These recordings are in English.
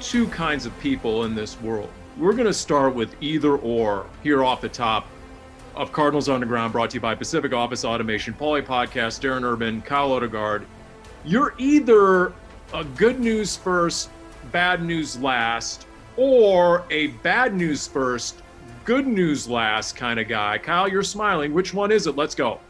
two kinds of people in this world, we're going to start with either or here off the top of Cardinals Underground, brought to you by Pacific Office Automation, Paulie Podcast, Darren Urban, Kyle Odegaard. You're either a good news first, bad news last, or a bad news first, good news last kind of guy. Kyle, you're smiling. Which one is it? Let's go.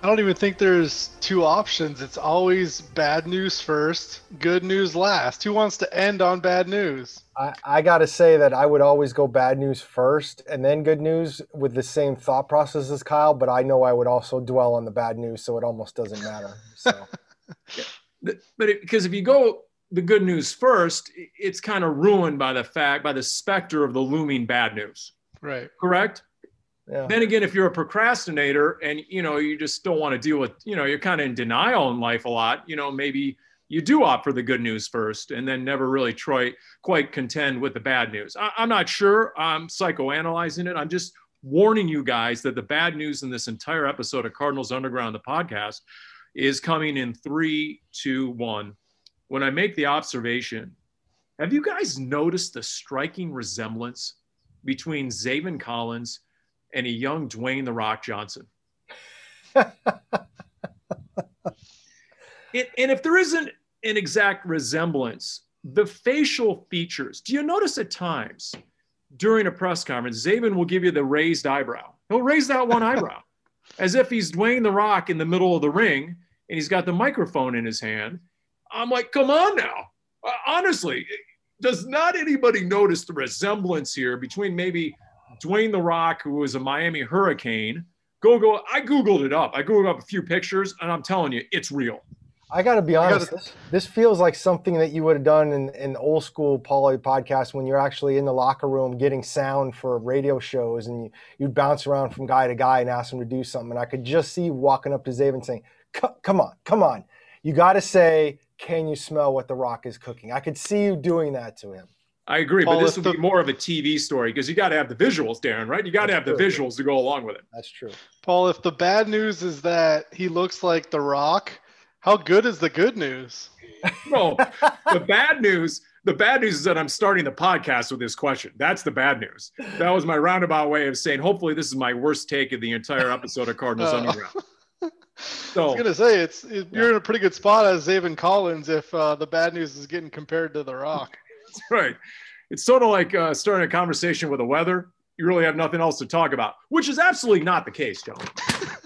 I don't even think there's two options. It's always bad news first, good news last. Who wants to end on bad news? I, I got to say that I would always go bad news first and then good news with the same thought process as Kyle, but I know I would also dwell on the bad news, so it almost doesn't matter. So, but because if you go the good news first, it's kind of ruined by the fact, by the specter of the looming bad news. Right. Correct. Yeah. Then again, if you're a procrastinator and you know you just don't want to deal with, you know, you're kind of in denial in life a lot. You know, maybe you do opt for the good news first, and then never really try quite contend with the bad news. I, I'm not sure. I'm psychoanalyzing it. I'm just warning you guys that the bad news in this entire episode of Cardinals Underground, the podcast, is coming in three, two, one. When I make the observation, have you guys noticed the striking resemblance between Zaven Collins and a young Dwayne the Rock Johnson? It, and if there isn't an exact resemblance, the facial features, do you notice at times during a press conference, Zaven will give you the raised eyebrow? He'll raise that one eyebrow as if he's Dwayne the Rock in the middle of the ring and he's got the microphone in his hand. I'm like, come on now. Uh, honestly, does not anybody notice the resemblance here between maybe Dwayne the Rock, who was a Miami Hurricane? Go, go. I Googled it up. I Googled up a few pictures and I'm telling you, it's real. I got to be gotta- honest. This, this feels like something that you would have done in an old school Paulie Podcast when you're actually in the locker room getting sound for radio shows and you, you'd bounce around from guy to guy and ask them to do something. And I could just see you walking up to Zaven saying, Come on, come on. You got to say, Can you smell what The Rock is cooking? I could see you doing that to him. I agree, Paul, but this would be more of a TV story because you got to have the visuals, Darren, right? You got to have That's the true. visuals to go along with it. That's true. Paul, if the bad news is that he looks like The Rock, how good is the good news? No, the bad news. The bad news is that I'm starting the podcast with this question. That's the bad news. That was my roundabout way of saying. Hopefully, this is my worst take of the entire episode of Cardinals Oh. Underground. I So was gonna say it's it, you're in a pretty good spot as Zaven Collins if uh, the bad news is getting compared to The Rock. That's right. It's sort of like uh, starting a conversation with the weather. You really have nothing else to talk about, which is absolutely not the case, gentlemen.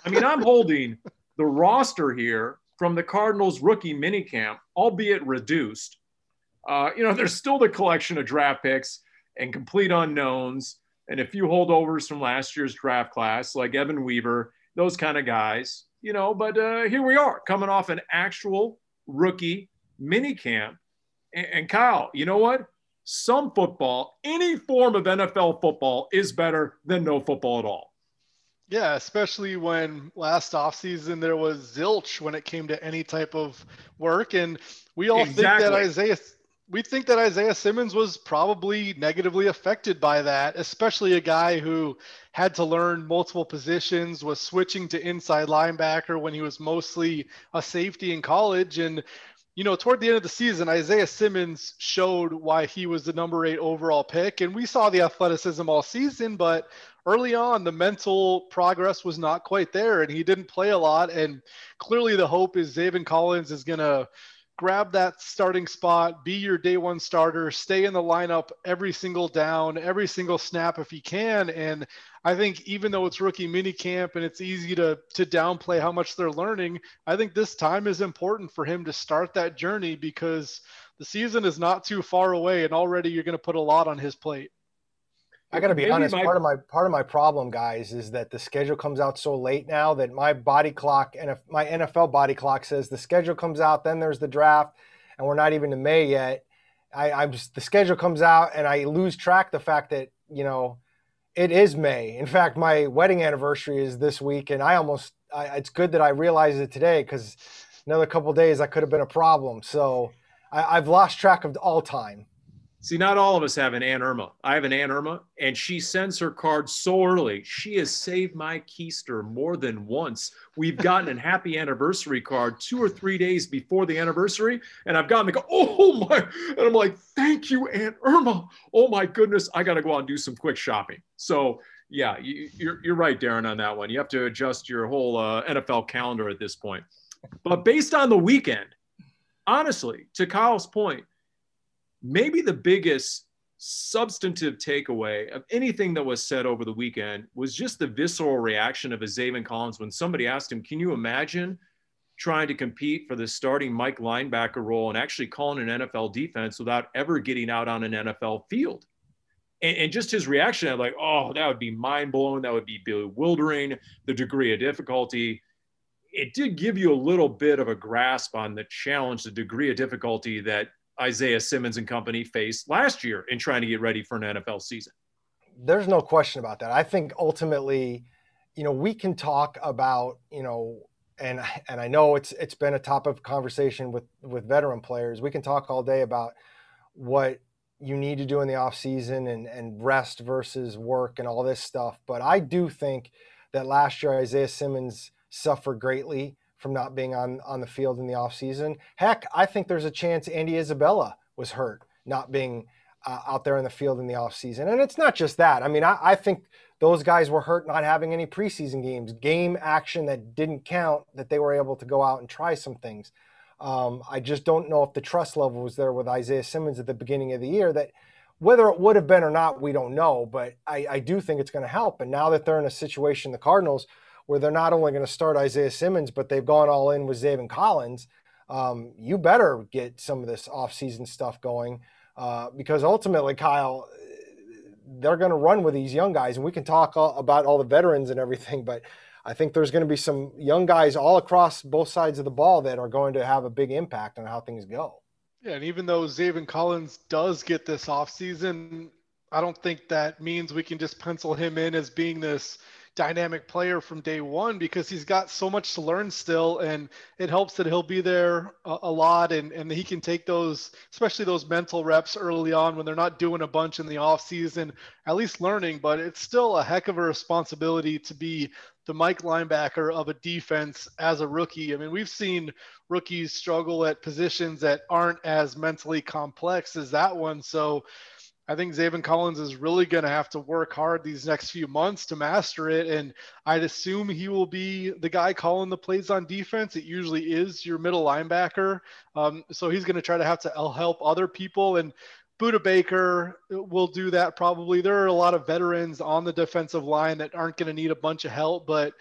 I mean, I'm holding the roster here from the Cardinals rookie minicamp, albeit reduced. Uh, you know, there's still the collection of draft picks and complete unknowns and a few holdovers from last year's draft class, like Evan Weaver, those kind of guys, you know. But uh, here we are coming off an actual rookie minicamp. And, and Kyle, you know what? Some football, any form of NFL football is better than no football at all. Yeah, especially when last offseason there was zilch when it came to any type of work. And we all think that Isaiah we think that Isaiah Simmons was probably negatively affected by that, especially a guy who had to learn multiple positions, was switching to inside linebacker when he was mostly a safety in college. And, you know, toward the end of the season, Isaiah Simmons showed why he was the number eight overall pick. And we saw the athleticism all season, but early on, the mental progress was not quite there and he didn't play a lot. And clearly the hope is Zaven Collins is going to grab that starting spot, be your day one starter, stay in the lineup every single down, every single snap if he can. And I think even though it's rookie mini camp and it's easy to to downplay how much they're learning, I think this time is important for him to start that journey because the season is not too far away and already you're going to put a lot on his plate. I got to be Maybe honest. My... Part of my part of my problem, guys, is that the schedule comes out so late now that my body clock and my NFL body clock says the schedule comes out, then there's the draft, and we're not even to May yet. I, I'm just the schedule comes out, and I lose track the fact that you know it is May. In fact, my wedding anniversary is this week, and I almost I, it's good that I realized it today because another couple days I could have been a problem. So I, I've lost track of all time. See, not all of us have an Aunt Irma. I have an Aunt Irma, and she sends her cards so early. She has saved my keister more than once. We've gotten a happy anniversary card two or three days before the anniversary, and I've gotten to go, oh my, and I'm like, thank you, Aunt Irma. Oh my goodness, I got to go out and do some quick shopping. So, yeah, you, are you're, you're right, Darren, on that one. You have to adjust your whole uh, NFL calendar at this point. But based on the weekend, honestly, to Kyle's point, maybe the biggest substantive takeaway of anything that was said over the weekend was just the visceral reaction of a Zaven Collins when somebody asked him, Can you imagine trying to compete for the starting Mike linebacker role and actually calling an NFL defense without ever getting out on an NFL field? And, and just his reaction, I'm like, oh, that would be mind blowing. That would be bewildering, the degree of difficulty. It did give you a little bit of a grasp on the challenge, the degree of difficulty that Isaiah Simmons and company faced last year in trying to get ready for an NFL season. There's no question about that. I think ultimately, you know, we can talk about, you know, and and I know it's it's been a topic of conversation with with veteran players. We can talk all day about what you need to do in the off season and and rest versus work and all this stuff. But I do think that last year Isaiah Simmons suffered greatly from not being on on the field in the offseason. Heck, I think there's a chance Andy Isabella was hurt not being uh, out there in the field in the offseason. And it's not just that. I mean, I, I, think those guys were hurt not having any preseason games, game action that didn't count, that they were able to go out and try some things. Um, I just don't know if the trust level was there with Isaiah Simmons at the beginning of the year that whether it would have been or not, we don't know. But I, I do think it's going to help. And now that they're in a situation, the Cardinals – where they're not only going to start Isaiah Simmons, but they've gone all in with Zaven Collins, um, you better get some of this offseason stuff going uh, because ultimately, Kyle, they're going to run with these young guys. And we can talk all, about all the veterans and everything, but I think there's going to be some young guys all across both sides of the ball that are going to have a big impact on how things go. Yeah, and even though Zaven Collins does get this offseason, I don't think that means we can just pencil him in as being this – dynamic player from day one because he's got so much to learn still and it helps that he'll be there a, a, lot and, and he can take those especially those mental reps early on when they're not doing a bunch in the off season at least learning but it's still a heck of a responsibility to be the Mike linebacker of a defense as a rookie. I mean, we've seen rookies struggle at positions that aren't as mentally complex as that one. So I think Zaven Collins is really going to have to work hard these next few months to master it. And I'd assume he will be the guy calling the plays on defense. It usually is your middle linebacker. Um, so he's going to try to have to help other people. And Budda Baker will do that probably. There are a lot of veterans on the defensive line that aren't going to need a bunch of help, but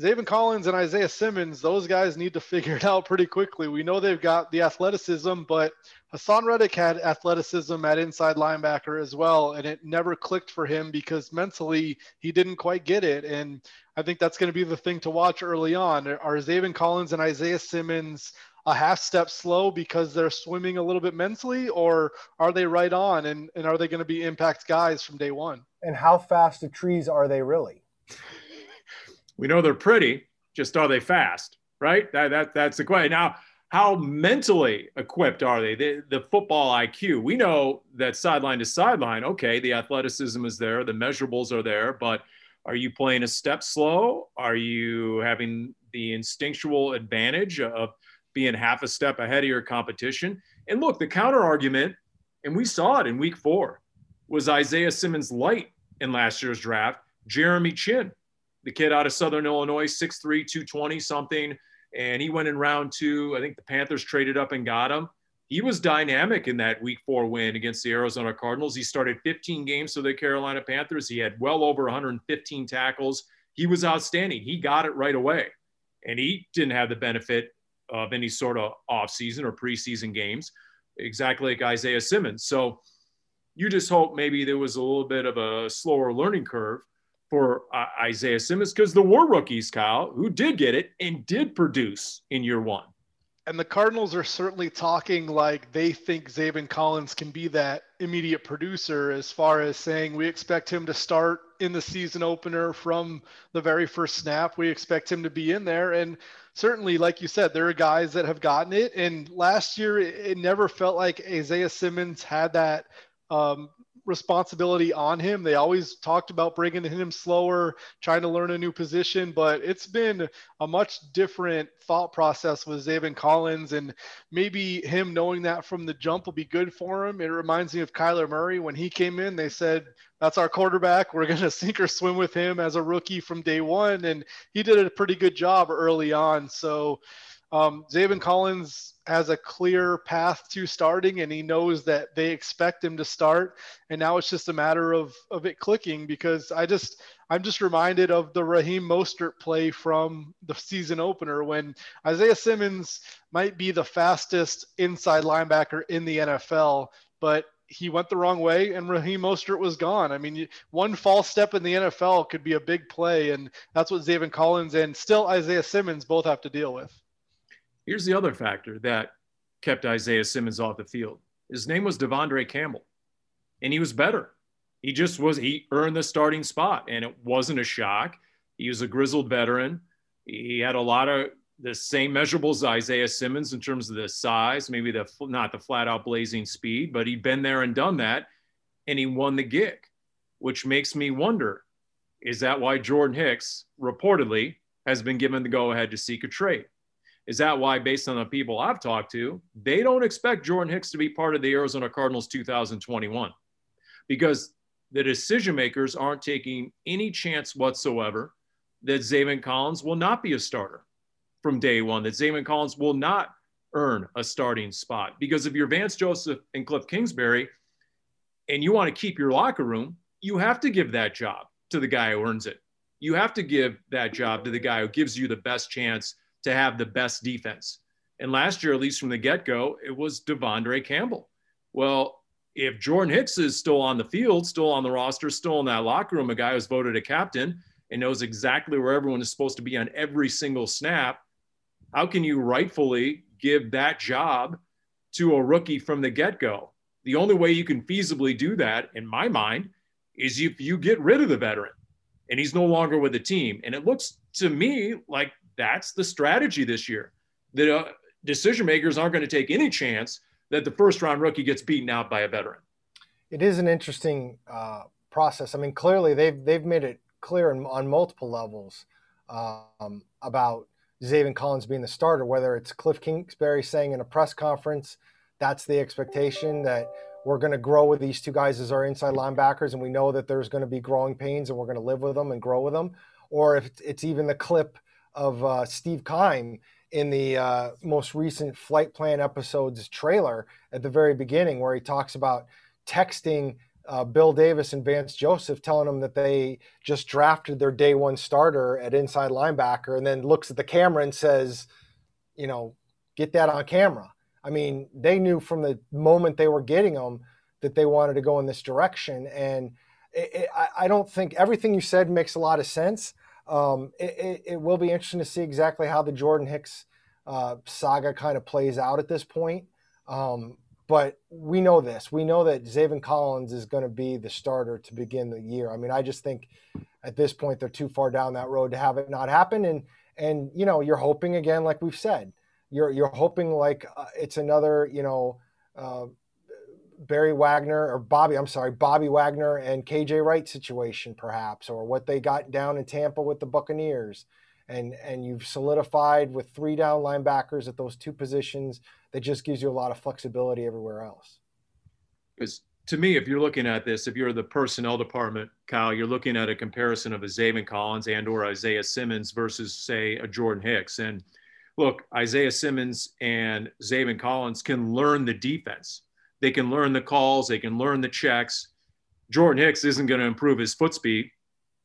Zaven Collins and Isaiah Simmons, those guys need to figure it out pretty quickly. We know they've got the athleticism, but Haason Reddick had athleticism at inside linebacker as well, and it never clicked for him because mentally he didn't quite get it. And I think that's going to be the thing to watch early on. Are Zaven Collins and Isaiah Simmons a half step slow because they're swimming a little bit mentally, or are they right on? And, and are they going to be impact guys from day one? And how fast the trees are they really? We know they're pretty, just are they fast? Right? That, that that's the question. Now, how mentally equipped are they? The, the football IQ. We know that sideline to sideline, okay, the athleticism is there, the measurables are there, but are you playing a step slow? Are you having the instinctual advantage of being half a step ahead of your competition? And look, the counter argument, and we saw it in week four, was Isaiah Simmons light in last year's draft, Jeremy Chinn the kid out of Southern Illinois, 6'3, 220 something. and he went in round two. I think the Panthers traded up and got him. He was dynamic in that week four win against the Arizona Cardinals. He started 15 games for the Carolina Panthers. He had well over 115 tackles. He was outstanding. He got it right away. And he didn't have the benefit of any sort of offseason or preseason games, exactly like Isaiah Simmons. So you just hope maybe there was a little bit of a slower learning curve for uh, Isaiah Simmons because there were rookies, Kyle, who did get it and did produce in year one. And the Cardinals are certainly talking like they think Zaven Collins can be that immediate producer as far as saying we expect him to start in the season opener from the very first snap. We expect him to be in there. And certainly, like you said, there are guys that have gotten it. And last year, it never felt like Isaiah Simmons had that um, responsibility on him. They always talked about bringing him slower, trying to learn a new position, but it's been a much different thought process with Zaven Collins, and maybe him knowing that from the jump will be good for him. It reminds me of Kyler Murray when he came in. They said that's our quarterback. We're going to sink or swim with him as a rookie from day one, and he did a pretty good job early on. So. Um, Collins has a clear path to starting, and he knows that they expect him to start. And now it's just a matter of of it clicking because I just I'm just reminded of the Raheem Mostert play from the season opener when Isaiah Simmons might be the fastest inside linebacker in the NFL, but he went the wrong way and Raheem Mostert was gone. I mean, one false step in the NFL could be a big play, and that's what Zaven Collins and still Isaiah Simmons both have to deal with. Here's the other factor that kept Isaiah Simmons off the field. His name was De'Vondre Campbell, and he was better. He just was, he earned the starting spot, and it wasn't a shock. He was a grizzled veteran. He had a lot of the same measurables as Isaiah Simmons in terms of the size, maybe the not the flat out blazing speed, but he'd been there and done that, and he won the gig, which makes me wonder is that why Jordan Hicks reportedly has been given the go ahead to seek a trade? Is that why, based on the people I've talked to, they don't expect Jordan Hicks to be part of the Arizona Cardinals 2021? Because the decision makers aren't taking any chance whatsoever that Zaven Collins will not be a starter from day one, that Zaven Collins will not earn a starting spot. Because if you're Vance Joseph and Cliff Kingsbury and you want to keep your locker room, you have to give that job to the guy who earns it. You have to give that job to the guy who gives you the best chance to have the best defense. And last year, at least from the get go, it was De'Vondre Campbell. Well, if Jordan Hicks is still on the field, still on the roster, still in that locker room, a guy who's voted a captain and knows exactly where everyone is supposed to be on every single snap, how can you rightfully give that job to a rookie from the get go? The only way you can feasibly do that, in my mind, is if you get rid of the veteran and he's no longer with the team. And it looks to me like that's the strategy this year. The uh, decision makers aren't going to take any chance that the first round rookie gets beaten out by a veteran. It is an interesting uh, process. I mean, clearly they've they've made it clear in, on multiple levels um, about Zaven Collins being the starter. Whether it's Cliff Kingsbury saying in a press conference, that's the expectation that we're going to grow with these two guys as our inside linebackers, and we know that there's going to be growing pains, and we're going to live with them and grow with them. Or if it's even the clip of uh, Steve Keim in the uh, most recent flight plan episodes trailer at the very beginning, where he talks about texting uh, Bill Davis and Vance Joseph, telling them that they just drafted their day one starter at inside linebacker, and then looks at the camera and says, you know, get that on camera. I mean, they knew from the moment they were getting them that they wanted to go in this direction. And it, it, I, I don't think everything you said makes a lot of sense um, it, it, it, will be interesting to see exactly how the Jordan Hicks uh, saga kind of plays out at this point. Um, but we know this. We know that Zaven Collins is going to be the starter to begin the year. I mean, I just think at this point they're too far down that road to have it not happen. And and you know, you're hoping again, like we've said, you're you're hoping like uh, it's another you know uh, Barry Wagner or Bobby, I'm sorry, Bobby Wagner and KJ Wright situation, perhaps, or what they got down in Tampa with the Buccaneers. And, and you've solidified with three down linebackers at those two positions that just gives you a lot of flexibility everywhere else. Because to me, if you're looking at this, if you're the personnel department, Kyle, you're looking at a comparison of a Zaven Collins and or Isaiah Simmons versus, say, a Jordan Hicks. And look, Isaiah Simmons and Zaven Collins can learn the defense. They can learn the calls, they can learn the checks. Jordan Hicks isn't going to improve his foot speed.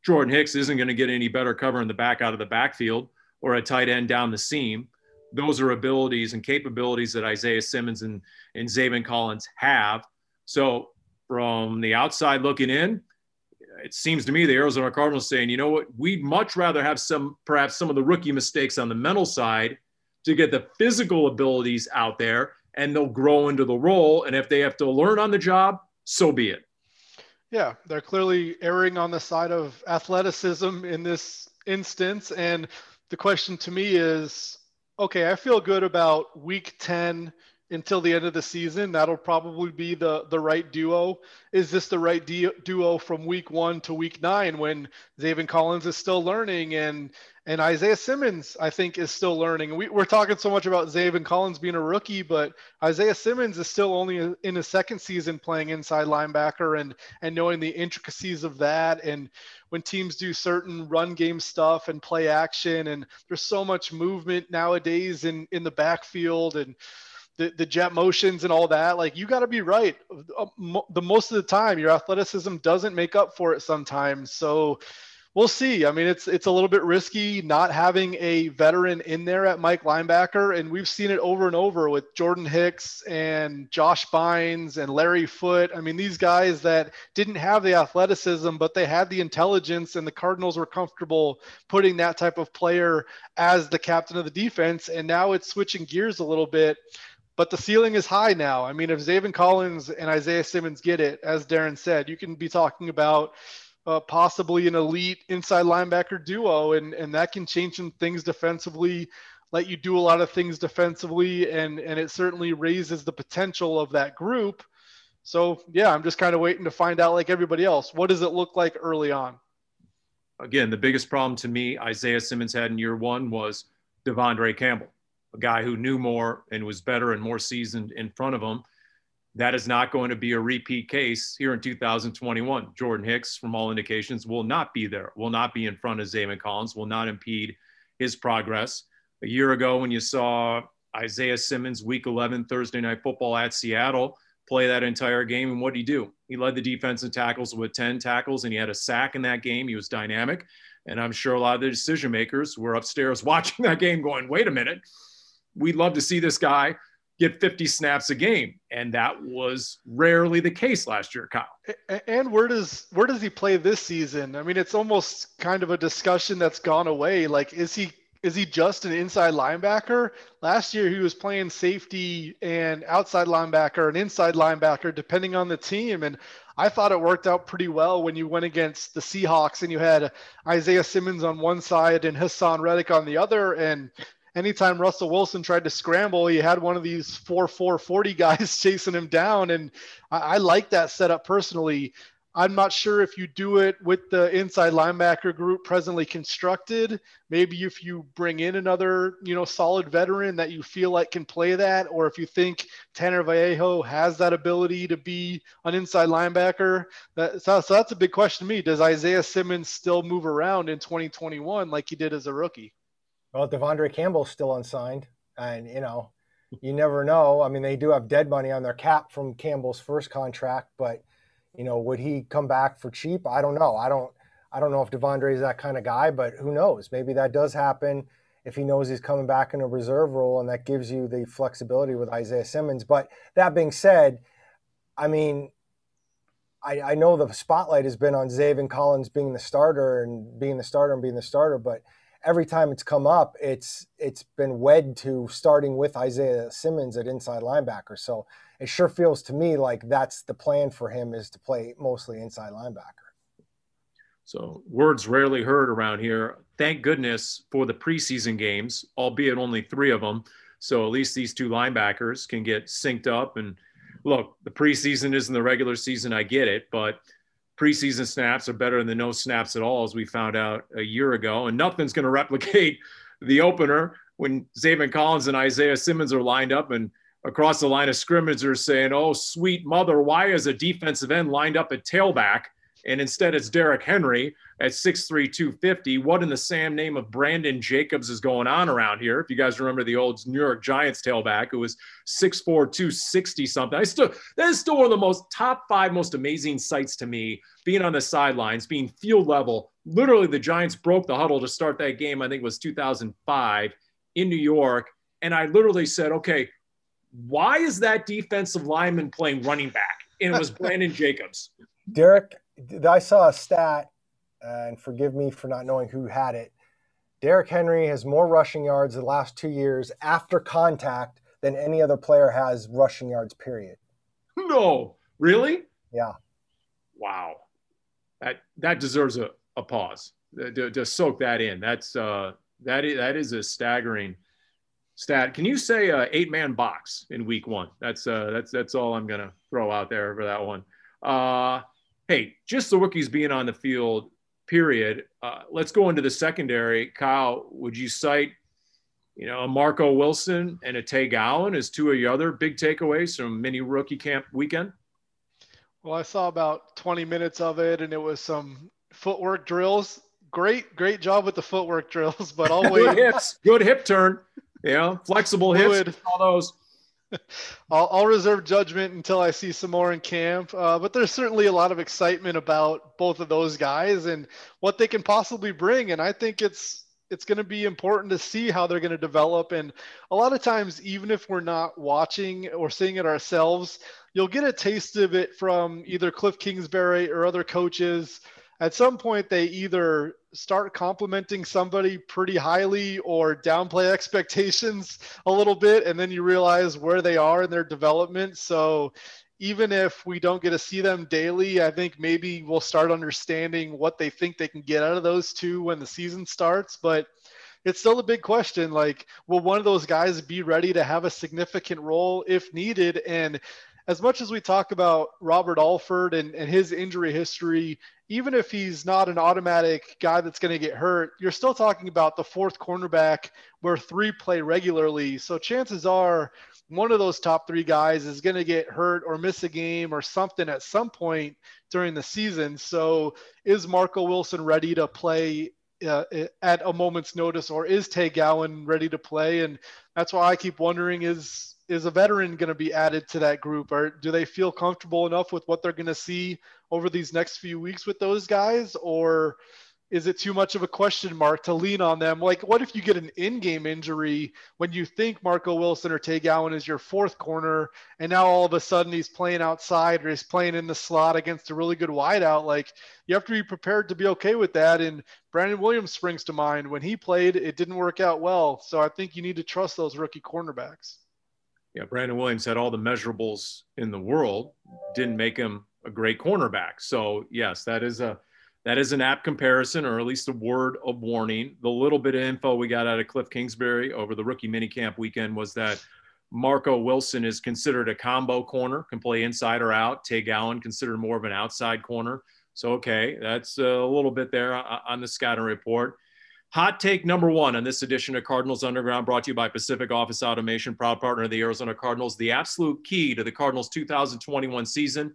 Jordan Hicks isn't going to get any better cover in the back out of the backfield or a tight end down the seam. Those are abilities and capabilities that Isaiah Simmons and, and Zaven Collins have. So, from the outside looking in, it seems to me the Arizona Cardinals saying, you know what, we'd much rather have some, perhaps some of the rookie mistakes on the mental side to get the physical abilities out there and they'll grow into the role. And if they have to learn on the job, so be it. Yeah, they're clearly erring on the side of athleticism in this instance. And the question to me is okay, I feel good about week 10 until the end of the season. That'll probably be the the right duo. Is this the right duo from week one to week nine when Zaven Collins is still learning and and Isaiah Simmons I think is still learning. We, we're talking so much about Zaven Collins being a rookie, but Isaiah Simmons is still only in his second season playing inside linebacker and and knowing the intricacies of that and when teams do certain run game stuff and play action and there's so much movement nowadays in in the backfield and the, the jet motions and all that like you got to be right. Uh, the most of the time your athleticism doesn't make up for it sometimes so we'll see. I mean it's it's a little bit risky not having a veteran in there at mike linebacker and we've seen it over and over with jordan hicks and josh bynes and larry foote. I mean these guys that didn't have the athleticism but they had the intelligence and the cardinals were comfortable putting that type of player as the captain of the defense and now it's switching gears a little bit but the ceiling is high now. I mean, if Zaven Collins and Isaiah Simmons get it, as Darren said, you can be talking about uh, possibly an elite inside linebacker duo, and and that can change some things defensively. Let you do a lot of things defensively, and and it certainly raises the potential of that group. So yeah, I'm just kind of waiting to find out, like everybody else, what does it look like early on? Again, the biggest problem to me Isaiah Simmons had in year one was De'Vondre Campbell a guy who knew more and was better and more seasoned in front of him. That is not going to be a repeat case here in 2021. Jordan Hicks, from all indications, will not be there, will not be in front of Zaven Collins, will not impede his progress. A year ago, when you saw Isaiah Simmons, week 11, Thursday night football at Seattle, play that entire game, and what did he do? He led the defense in tackles with 10 tackles, and he had a sack in that game. He was dynamic. And I'm sure a lot of the decision makers were upstairs watching that game going, wait a minute we'd love to see this guy get 50 snaps a game. And that was rarely the case last year kyle. And where does where does he play this season? I mean it's almost kind of a discussion that's gone away. Like is he is he just an inside linebacker? Last year he was playing safety and outside linebacker and inside linebacker depending on the team. And i thought it worked out pretty well when you went against the seahawks and you had isaiah simmons on one side and Haason reddick on the other. And anytime Russell Wilson tried to scramble, he had one of these 4 4 40 guys chasing him down, and I, I like that setup personally. I'm not sure if you do it with the inside linebacker group presently constructed. Maybe if you bring in another, you know, solid veteran that you feel like can play that, or if you think Tanner Vallejo has that ability to be an inside linebacker. That, so, so that's a big question to me. Does Isaiah Simmons still move around in 2021 like he did as a rookie? Well, De'Vondre Campbell's still unsigned, and you know, you never know. I mean, they do have dead money on their cap from Campbell's first contract, but you know, would he come back for cheap? I don't know. I don't. I don't know if De'Vondre is that kind of guy, but who knows? Maybe that does happen if he knows he's coming back in a reserve role, and that gives you the flexibility with Isaiah Simmons. But that being said, I mean, I, I know the spotlight has been on Zaven Collins being the starter and being the starter and being the starter, but every time it's come up, it's it's been wed to starting with Isaiah Simmons at inside linebacker. So it sure feels to me like that's the plan for him is to play mostly inside linebacker. So words rarely heard around here. Thank goodness for the preseason games, albeit only three of them. So at least these two linebackers can get synced up. And look, the preseason isn't the regular season. I get it, but preseason snaps are better than no snaps at all, as we found out a year ago. And nothing's going to replicate the opener when Zaven Collins and Isaiah Simmons are lined up and across the line of scrimmage are saying, Oh, sweet mother, why is a defensive end lined up at tailback? And instead, it's Derrick Henry at 6'3, 250. What in the Sam name of Brandon Jacobs is going on around here? If you guys remember the old New York Giants tailback who was 6'4, 260 something. I still, that is still one of the most top five most amazing sights to me, being on the sidelines, being field level. Literally, the Giants broke the huddle to start that game, I think it was 2005 in New York. And I literally said, okay, why is that defensive lineman playing running back? And it was Brandon Jacobs. Derek, I saw a stat, and forgive me for not knowing who had it. Derrick Henry has more rushing yards the last two years after contact than any other player has rushing yards, period. No, really? Yeah. Wow. That that deserves a, a pause. To, to soak that in. That's uh that is that is a staggering stat. Can you say uh, eight man box in week one? That's uh that's that's all I'm gonna throw out there for that one. Uh hey, just the rookies being on the field, period. Uh, let's go into the secondary. Kyle, would you cite, you know, a Marco Wilson and a Tay Gowan as two of your other big takeaways from mini rookie camp weekend? Well, I saw about 20 minutes of it, and it was some footwork drills. Great, great job with the footwork drills, but wait. good hips, good hip turn. You know, flexible hips, all those. I'll, I'll, reserve judgment until I see some more in camp. Uh, but there's certainly a lot of excitement about both of those guys and what they can possibly bring. And I think it's it's going to be important to see how they're going to develop. And a lot of times, even if we're not watching or seeing it ourselves, you'll get a taste of it from either Cliff Kingsbury or other coaches at some point they either start complimenting somebody pretty highly or downplay expectations a little bit and then you realize where they are in their development. So even if we don't get to see them daily i think maybe we'll start understanding what they think they can get out of those two when the season starts. But it's still a big question like will one of those guys be ready to have a significant role if needed? And as much as we talk about Robert Alford and, and his injury history, even if he's not an automatic guy that's going to get hurt, you're still talking about the fourth cornerback where three play regularly. So chances are one of those top three guys is going to get hurt or miss a game or something at some point during the season. So is Marco Wilson ready to play uh, at a moment's notice, or is Tay Gowan ready to play? And that's why I keep wondering: is is a veteran going to be added to that group? Or do they feel comfortable enough with what they're going to see over these next few weeks with those guys? Or is it too much of a question mark to lean on them? Like what if you get an in-game injury when you think marco wilson or tay gowan is your fourth corner and now all of a sudden he's playing outside or he's playing in the slot against a really good wideout? Like you have to be prepared to be okay with that. And brandon williams springs to mind. When he played it didn't work out well. So i think you need to trust those rookie cornerbacks yeah, Brandon Williams had all the measurables in the world, didn't make him a great cornerback. So yes, that is a that is an apt comparison, or at least a word of warning. The little bit of info we got out of Cliff Kingsbury over the rookie minicamp weekend was that Marco Wilson is considered a combo corner, can play inside or out. Tay Gowan considered more of an outside corner. So okay, that's a little bit there uh, on the scouting report. Hot take number one on this edition of Cardinals Underground, brought to you by Pacific Office Automation, proud partner of the Arizona Cardinals. The absolute key to the Cardinals 2021 season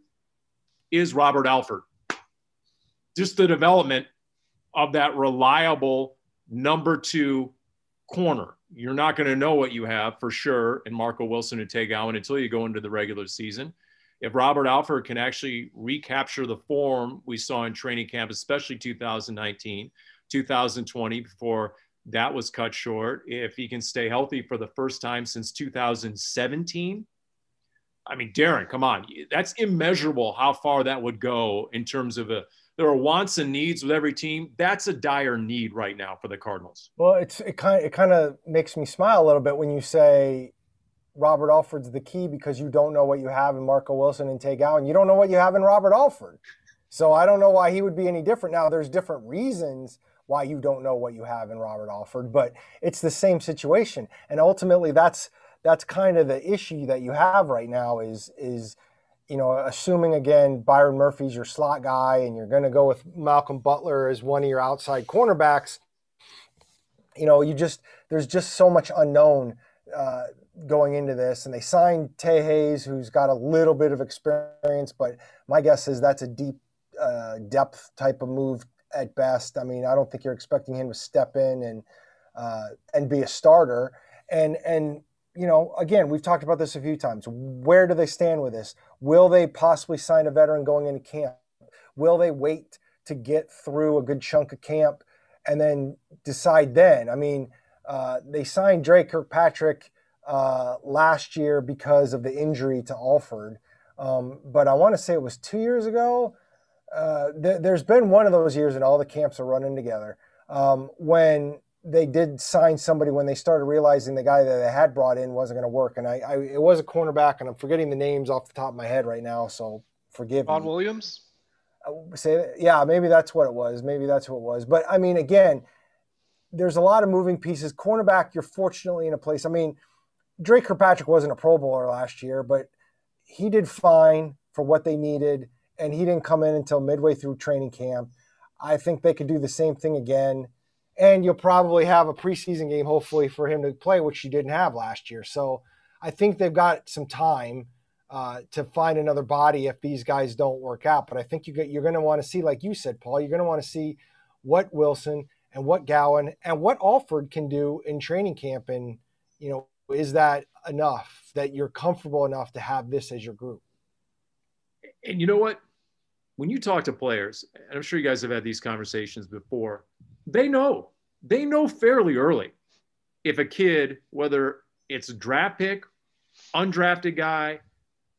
is Robert Alford. Just the development of that reliable number two corner. You're not going to know what you have for sure in Marco Wilson and Tay Gowan until you go into the regular season. If Robert Alford can actually recapture the form we saw in training camp, especially 2019, 2020 before that was cut short. If he can stay healthy for the first time since 2017, I mean, Darren, come on, that's immeasurable how far that would go in terms of a. There are wants and needs with every team. That's a dire need right now for the Cardinals. Well, it's it kind of, it kind of makes me smile a little bit when you say Robert Alford's the key because you don't know what you have in Marco Wilson and Tay Gowan. You don't know what you have in Robert Alford. So I don't know why he would be any different. Now, there's different reasons why you don't know what you have in Robert Alford, but it's the same situation. And ultimately that's that's kind of the issue that you have right now is is you know, assuming again Byron Murphy's your slot guy and you're going to go with Malcolm Butler as one of your outside cornerbacks, you know, you just there's just so much unknown uh, going into this. And they signed Tae Hayes, who's got a little bit of experience, but my guess is that's a deep uh, depth type of move at best. I mean, I don't think you're expecting him to step in and uh, and be a starter. And and you know, again, we've talked about this a few times. Where do they stand with this? Will they possibly sign a veteran going into camp? Will they wait to get through a good chunk of camp and then decide then? I mean, uh, they signed Dre Kirkpatrick uh, last year because of the injury to Alford. Um, but I want to say it was two years ago. Uh, th- there's been one of those years, and all the camps are running together um, when they did sign somebody when they started realizing the guy that they had brought in wasn't going to work. And I, I, it was a cornerback, and I'm forgetting the names off the top of my head right now, so forgive Ron me. Williams. Uh, say, yeah, maybe that's what it was. Maybe that's what it was. But I mean, again, there's a lot of moving pieces. Cornerback, you're fortunately in a place. I mean, Dre Kirkpatrick wasn't a Pro Bowler last year, but he did fine for what they needed, and he didn't come in until midway through training camp. I think they could do the same thing again and you'll probably have a preseason game hopefully for him to play, which you didn't have last year. So I think they've got some time uh, to find another body if these guys don't work out. But I think you get, you're going to want to see, like you said, Paul, you're going to want to see what Wilson and what Gowan and what Alford can do in training camp. And you know, is that enough that you're comfortable enough to have this as your group? And you know what? When you talk to players, and I'm sure you guys have had these conversations before they know they know fairly early if a kid, whether it's a draft pick, undrafted guy,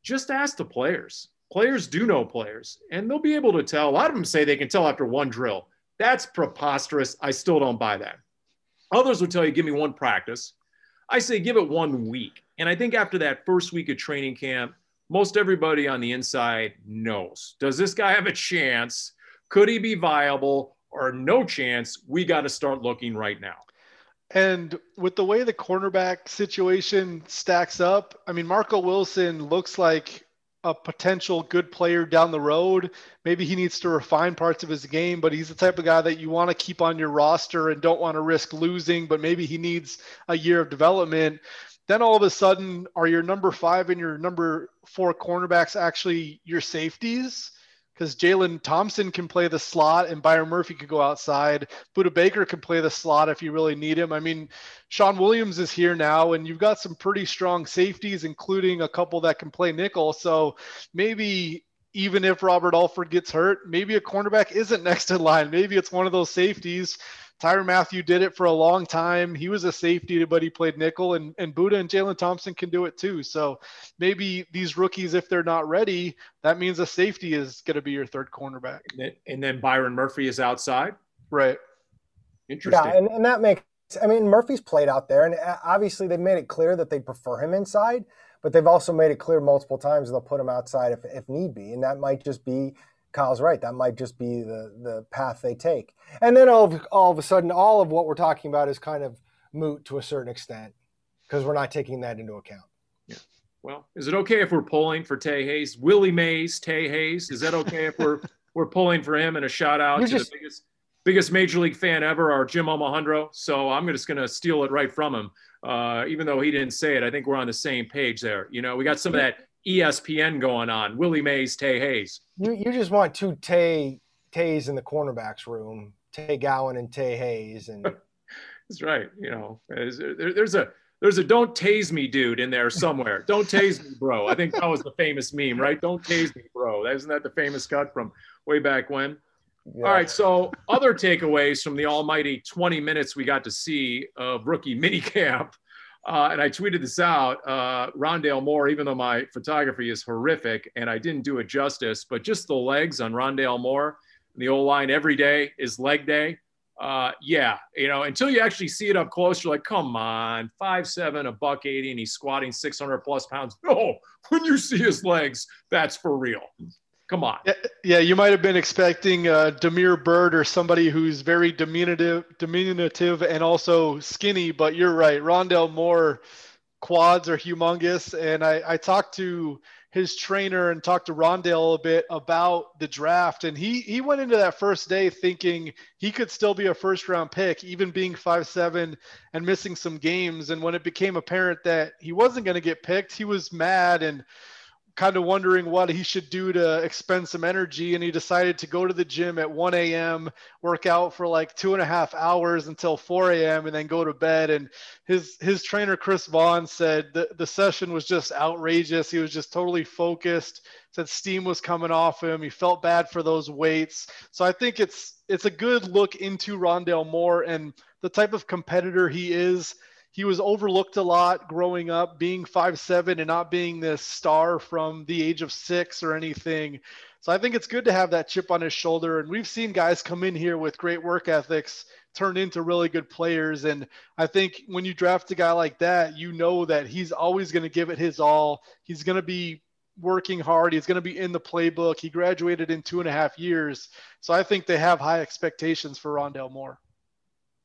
just ask the players. Players do know players, and they'll be able to tell. A lot of them say they can tell after one drill. That's preposterous. I still don't buy that. Others will tell you, give me one practice. I say, give it one week. And I think after that first week of training camp, most everybody on the inside knows does this guy have a chance? Could he be viable? or no chance, we got to start looking right now. And with the way the cornerback situation stacks up, I mean, Marco Wilson looks like a potential good player down the road. Maybe he needs to refine parts of his game, but he's the type of guy that you want to keep on your roster and don't want to risk losing, but maybe he needs a year of development. Then all of a sudden, are your number five and your number four cornerbacks actually your safeties? because Jalen Thompson can play the slot and Byron Murphy could go outside. Budda Baker can play the slot if you really need him. I mean, Shawn Williams is here now, and you've got some pretty strong safeties, including a couple that can play nickel. So maybe even if Robert Alford gets hurt, maybe a cornerback isn't next in line. Maybe it's one of those safeties Tyrann Mathieu did it for a long time. He was a safety, but he played nickel, and, and Budda and Jalen Thompson can do it too. So maybe these rookies, if they're not ready, that means a safety is going to be your third cornerback. And then Byron Murphy is outside. Right. Interesting. Yeah, and, and that makes, I mean, Murphy's played out there, and uh, obviously they've made it clear that they prefer him inside, but they've also made it clear multiple times they'll put him outside if, if need be. And that might just be Kyle's right. That might just be the the path they take. And then all of, all of a sudden, all of what we're talking about is kind of moot to a certain extent because we're not taking that into account. Yeah. Well, is it okay if we're pulling for Tae Hayes, Willie Mays, Tae Hayes? Is that okay if we're we're pulling for him and a shout out You're to just, the biggest biggest major league fan ever, our Jim Omahundro. So I'm just going to steal it right from him. Uh, even though he didn't say it, I think we're on the same page there. You know, we got some of that ESPN going on. Willie Mays, Tae Hayes. You you just want two Tay Tays in the cornerbacks room, Tay Gowan and Tae Hayes, and that's right. You know, there, there's a there's a don't tase me dude in there somewhere. don't tase me, bro. I think that was the famous meme, right? Don't tase me, bro. Isn't that the famous cut from way back when? Yeah. All right. So other takeaways from the almighty 20 minutes we got to see of rookie minicamp. Uh, and I tweeted this out, uh, Rondale Moore, even though my photography is horrific and I didn't do it justice, but just the legs on Rondale Moore, and the old line every day is leg day. Uh, yeah, you know, until you actually see it up close, you're like, come on, five seven, a buck eighty, and he's squatting 600 plus pounds. No, when you see his legs, that's for real. Come on. Yeah, yeah you might have been expecting uh, Damiere Byrd or somebody who's very diminutive, diminutive and also skinny, but you're right. Rondale Moore quads are humongous. And I, I talked to his trainer and talked to Rondale a bit about the draft. And he, he went into that first day thinking he could still be a first round pick, even being five seven and missing some games. And when it became apparent that he wasn't going to get picked, he was mad and kind of wondering what he should do to expend some energy. And he decided to go to the gym at 1 a.m., work out for like two and a half hours until 4 a.m., and then go to bed. And his his trainer Chris Vaughn said the, the session was just outrageous. He was just totally focused. Said steam was coming off him. He felt bad for those weights. So I think it's it's a good look into Rondale Moore and the type of competitor he is he was overlooked a lot growing up, being five seven and not being this star from the age of six or anything. So I think it's good to have that chip on his shoulder. And we've seen guys come in here with great work ethics turn into really good players. And I think when you draft a guy like that, you know that he's always going to give it his all. He's going to be working hard. He's going to be in the playbook. He graduated in two and a half years. So I think they have high expectations for Rondale Moore.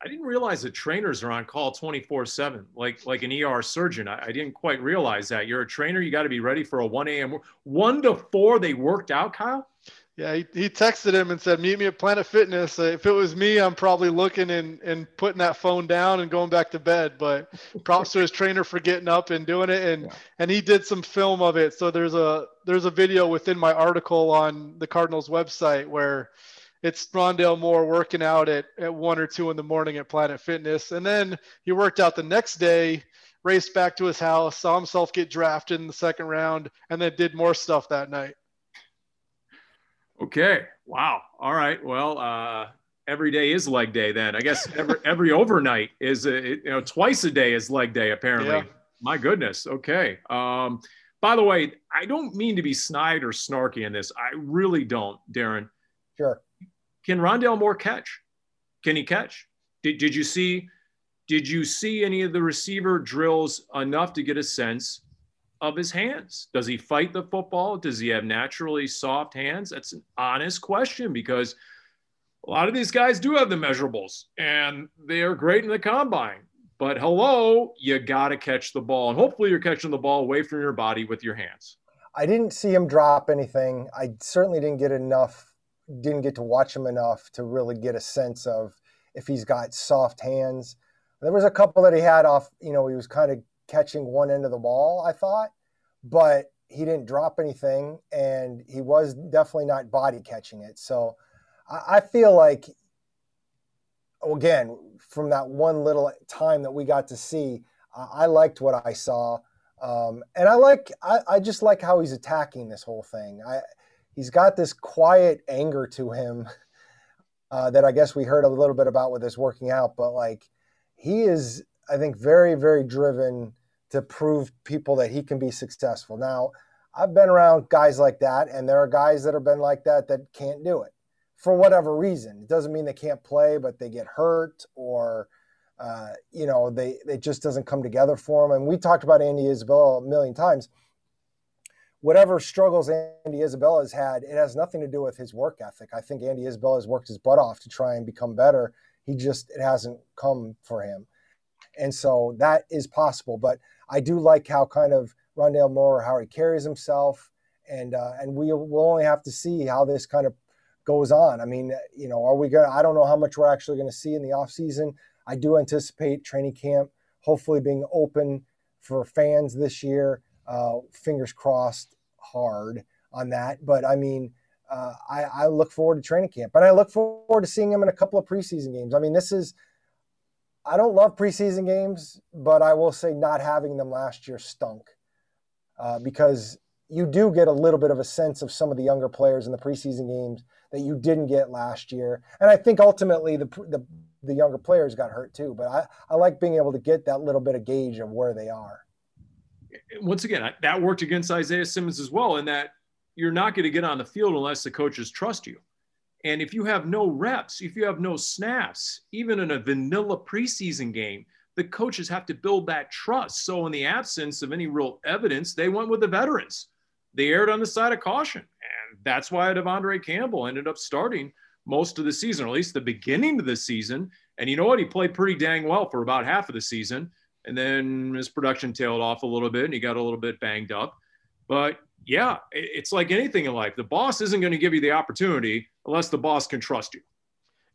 I didn't realize that trainers are on call 24 7, like like an ER surgeon. I, I, didn't quite realize that. You're a trainer, you got to be ready for a 1 a.m. 1 to 4, they worked out, Kyle? Yeah, he, he texted him and said, Meet me at Planet Fitness. Uh, if it was me, I'm probably looking and, and putting that phone down and going back to bed. But props to his trainer for getting up and doing it. And yeah. and he did some film of it. So there's a there's a video within my article on the Cardinals website where it's Rondale Moore working out at, at one or two in the morning at Planet Fitness. And then he worked out the next day, raced back to his house, saw himself get drafted in the second round, and then did more stuff that night. Okay. Wow. All right. Well, uh, every day is leg day then. I guess every, every overnight is, a, you know, twice a day is leg day, apparently. Yeah. My goodness. Okay. Um, by the way, I don't mean to be snide or snarky in this. I really don't, Darren. Sure. Can Rondale Moore catch? Can he catch? Did, did you see did you see any of the receiver drills enough to get a sense of his hands? Does he fight the football? Does he have naturally soft hands? That's an honest question because a lot of these guys do have the measurables and they are great in the combine. But hello, you got to catch the ball. And hopefully you're catching the ball away from your body with your hands. I didn't see him drop anything. I certainly didn't get enough didn't get to watch him enough to really get a sense of if he's got soft hands. There was a couple that he had off, you know, he was kind of catching one end of the ball, I thought, but he didn't drop anything and he was definitely not body catching it. So I, I feel like, again, from that one little time that we got to see, I liked what I saw. Um, and I like, I, I just like how he's attacking this whole thing. I, he's got this quiet anger to him uh, that I guess we heard a little bit about with his working out, but like he is, I think, very, very driven to prove people that he can be successful. Now, I've been around guys like that, and there are guys that have been like that that can't do it for whatever reason. It doesn't mean they can't play, but they get hurt or. Uh, you know, they it just doesn't come together for them. And we talked about Andy Isabella a million times whatever struggles Andy Isabella has had, it has nothing to do with his work ethic. I think Andy Isabella has worked his butt off to try and become better. He just it hasn't come for him, and so that is possible. But I do like how kind of Rondale Moore how he carries himself, and uh, and we will only have to see how this kind of goes on. I mean, you know, are we to I don't know how much we're actually going to see in the off season. I do anticipate training camp hopefully being open for fans this year uh, fingers crossed hard on that. But I mean, uh, I, I, look forward to training camp, and I look forward to seeing him in a couple of preseason games. I mean, this is. I don't love preseason games, but I will say not having them last year stunk uh, because you do get a little bit of a sense of some of the younger players in the preseason games that you didn't get last year. And I think ultimately the the, the younger players got hurt too. But I, I like being able to get that little bit of gauge of where they are once again, that worked against Isaiah Simmons as well, in that you're not going to get on the field unless the coaches trust you. And if you have no reps, if you have no snaps, even in a vanilla preseason game, the coaches have to build that trust. So, in the absence of any real evidence, they went with the veterans. They erred on the side of caution. And that's why De'Vondre Campbell ended up starting most of the season, or at least the beginning of the season. And you know what? He played pretty dang well for about half of the season and then his production tailed off a little bit and he got a little bit banged up. But yeah, it's like anything in life. The boss isn't going to give you the opportunity unless the boss can trust you.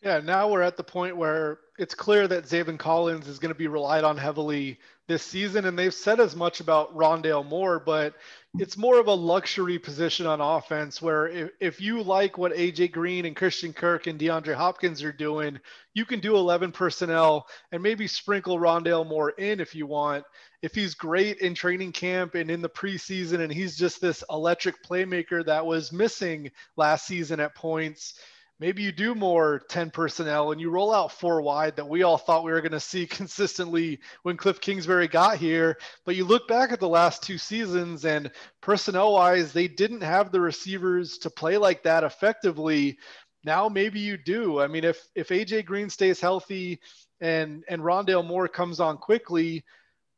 Yeah, now we're at the point where it's clear that Zaven Collins is going to be relied on heavily this season, and they've said as much about Rondale Moore, but it's more of a luxury position on offense where if, if you like what AJ Green and Christian Kirk and DeAndre Hopkins are doing, you can do 11 personnel and maybe sprinkle Rondale Moore in if you want. If he's great in training camp and in the preseason, and he's just this electric playmaker that was missing last season at points maybe you do more 10 personnel and you roll out four wide that we all thought we were going to see consistently when Cliff Kingsbury got here. But you look back at the last two seasons and personnel wise, they didn't have the receivers to play like that effectively. Now maybe you do. I mean, if if AJ Green stays healthy and and Rondale Moore comes on quickly,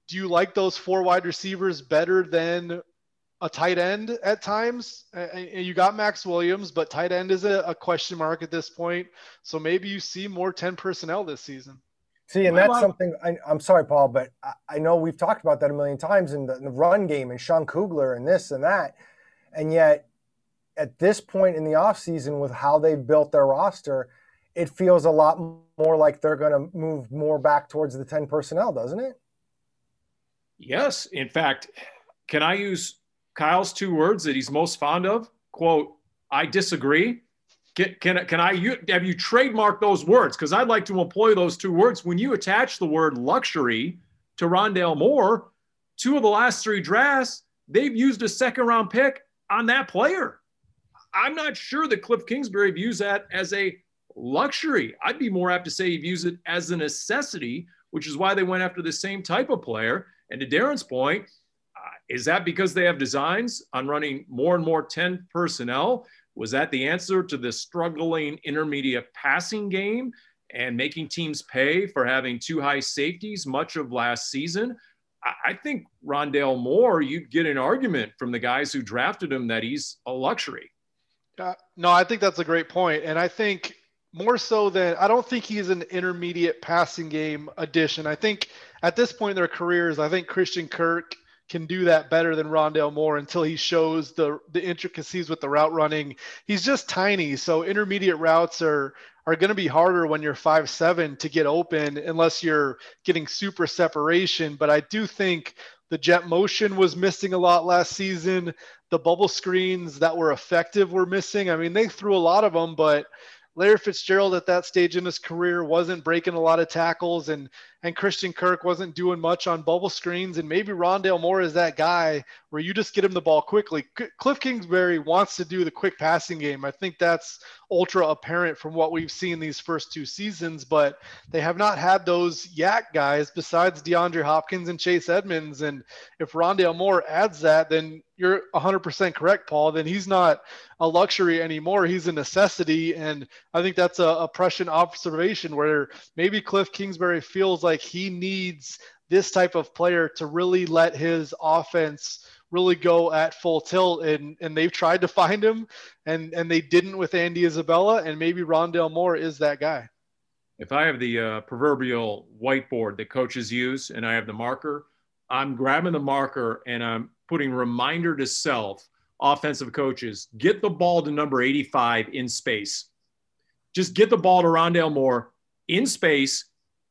do you like those four wide receivers better than a tight end at times. you got Maxx Williams, but tight end is a, a, question mark at this point. So maybe you see more 10 personnel this season. See, and that's something I, am sorry, Paul, but I, I, know we've talked about that a million times in the, in the, run game and Sean Kugler and this and that. And yet, at this point in the offseason, with how they've built their roster, it feels a lot more like they're going to move more back towards the 10 personnel, doesn't it? Yes. In fact, can I use Kyle's two words that he's most fond of. Quote, I disagree. Can, can, can I have you trademark those words? Because I'd like to employ those two words. When you attach the word luxury to Rondale Moore, two of the last three drafts, they've used a second round pick on that player. I'm not sure that Cliff Kingsbury views that as a luxury. I'd be more apt to say he views it as a necessity, which is why they went after the same type of player. And to Darren's point, is that because they have designs on running more and more 10 personnel? Was that the answer to the struggling intermediate passing game and making teams pay for having two high safeties much of last season? I think Rondale Moore, you'd get an argument from the guys who drafted him that he's a luxury. Uh, no, I think that's a great point. And I think more so than I don't think he's an intermediate passing game addition. I think at this point in their careers, I think Christian Kirk – can do that better than Rondale Moore until he shows the the intricacies with the route running. He's just tiny, so intermediate routes are are going to be harder when you're five seven to get open unless you're getting super separation. But I do think the jet motion was missing a lot last season. The bubble screens that were effective were missing. I mean, they threw a lot of them, but Larry Fitzgerald at that stage in his career wasn't breaking a lot of tackles, and and Christian Kirk wasn't doing much on bubble screens, and maybe Rondale Moore is that guy where you just get him the ball quickly. Cliff Kingsbury wants to do the quick passing game. I think that's ultra apparent from what we've seen these first two seasons, but they have not had those YAC guys besides DeAndre Hopkins and Chase Edmonds. And if Rondale Moore adds that, then you're 100% correct, Paul. Then he's not a luxury anymore. He's a necessity. And I think that's a, a prescient observation where maybe Cliff Kingsbury feels like he needs this type of player to really let his offense really go at full tilt and and they've tried to find him and and they didn't with Andy Isabella and maybe Rondale Moore is that guy. If I have the uh, proverbial whiteboard that coaches use and I have the marker, I'm grabbing the marker and I'm putting reminder to self offensive coaches get the ball to number 85 in space. Just get the ball to Rondale Moore in space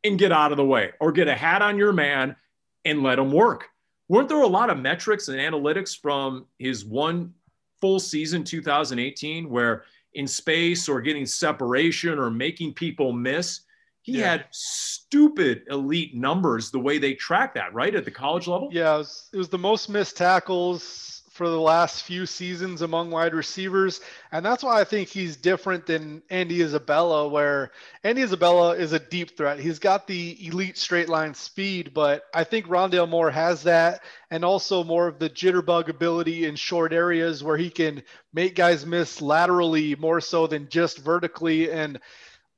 and get out of the way or get a hat on your man and let him work weren't there a lot of metrics and analytics from his one full season 2018 where in space or getting separation or making people miss he yeah. had stupid elite numbers the way they track that right at the college level yeah it was, it was the most missed tackles for the last few seasons among wide receivers. And that's why I think he's different than Andy Isabella, where Andy Isabella is a deep threat. He's got the elite straight line speed, but I think Rondale Moore has that and also more of the jitterbug ability in short areas where he can make guys miss laterally more so than just vertically. And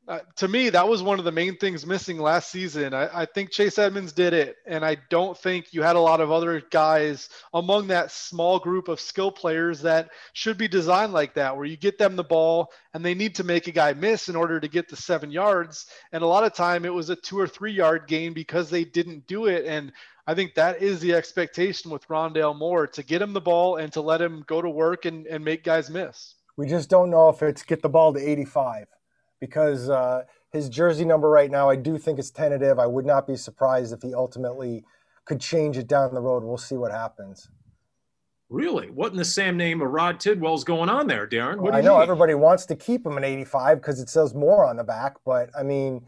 uh, to me, that was one of the main things missing last season. I, I, think Chase Edmonds did it, and I don't think you had a lot of other guys among that small group of skill players that should be designed like that, where you get them the ball and they need to make a guy miss in order to get the seven yards. And a lot of time it was a two or three yard gain because they didn't do it. And I think that is the expectation with Rondale Moore to get him the ball and to let him go to work and, and make guys miss. We just don't know if it's get the ball to 85 because uh, his jersey number right now, I do think it's tentative. I would not be surprised if he ultimately could change it down the road. We'll see what happens. Really? What in the Sam name of Rod Tidwell's going on there, Darren? What I know everybody wants to keep him in 85 because it says more on the back, but I mean,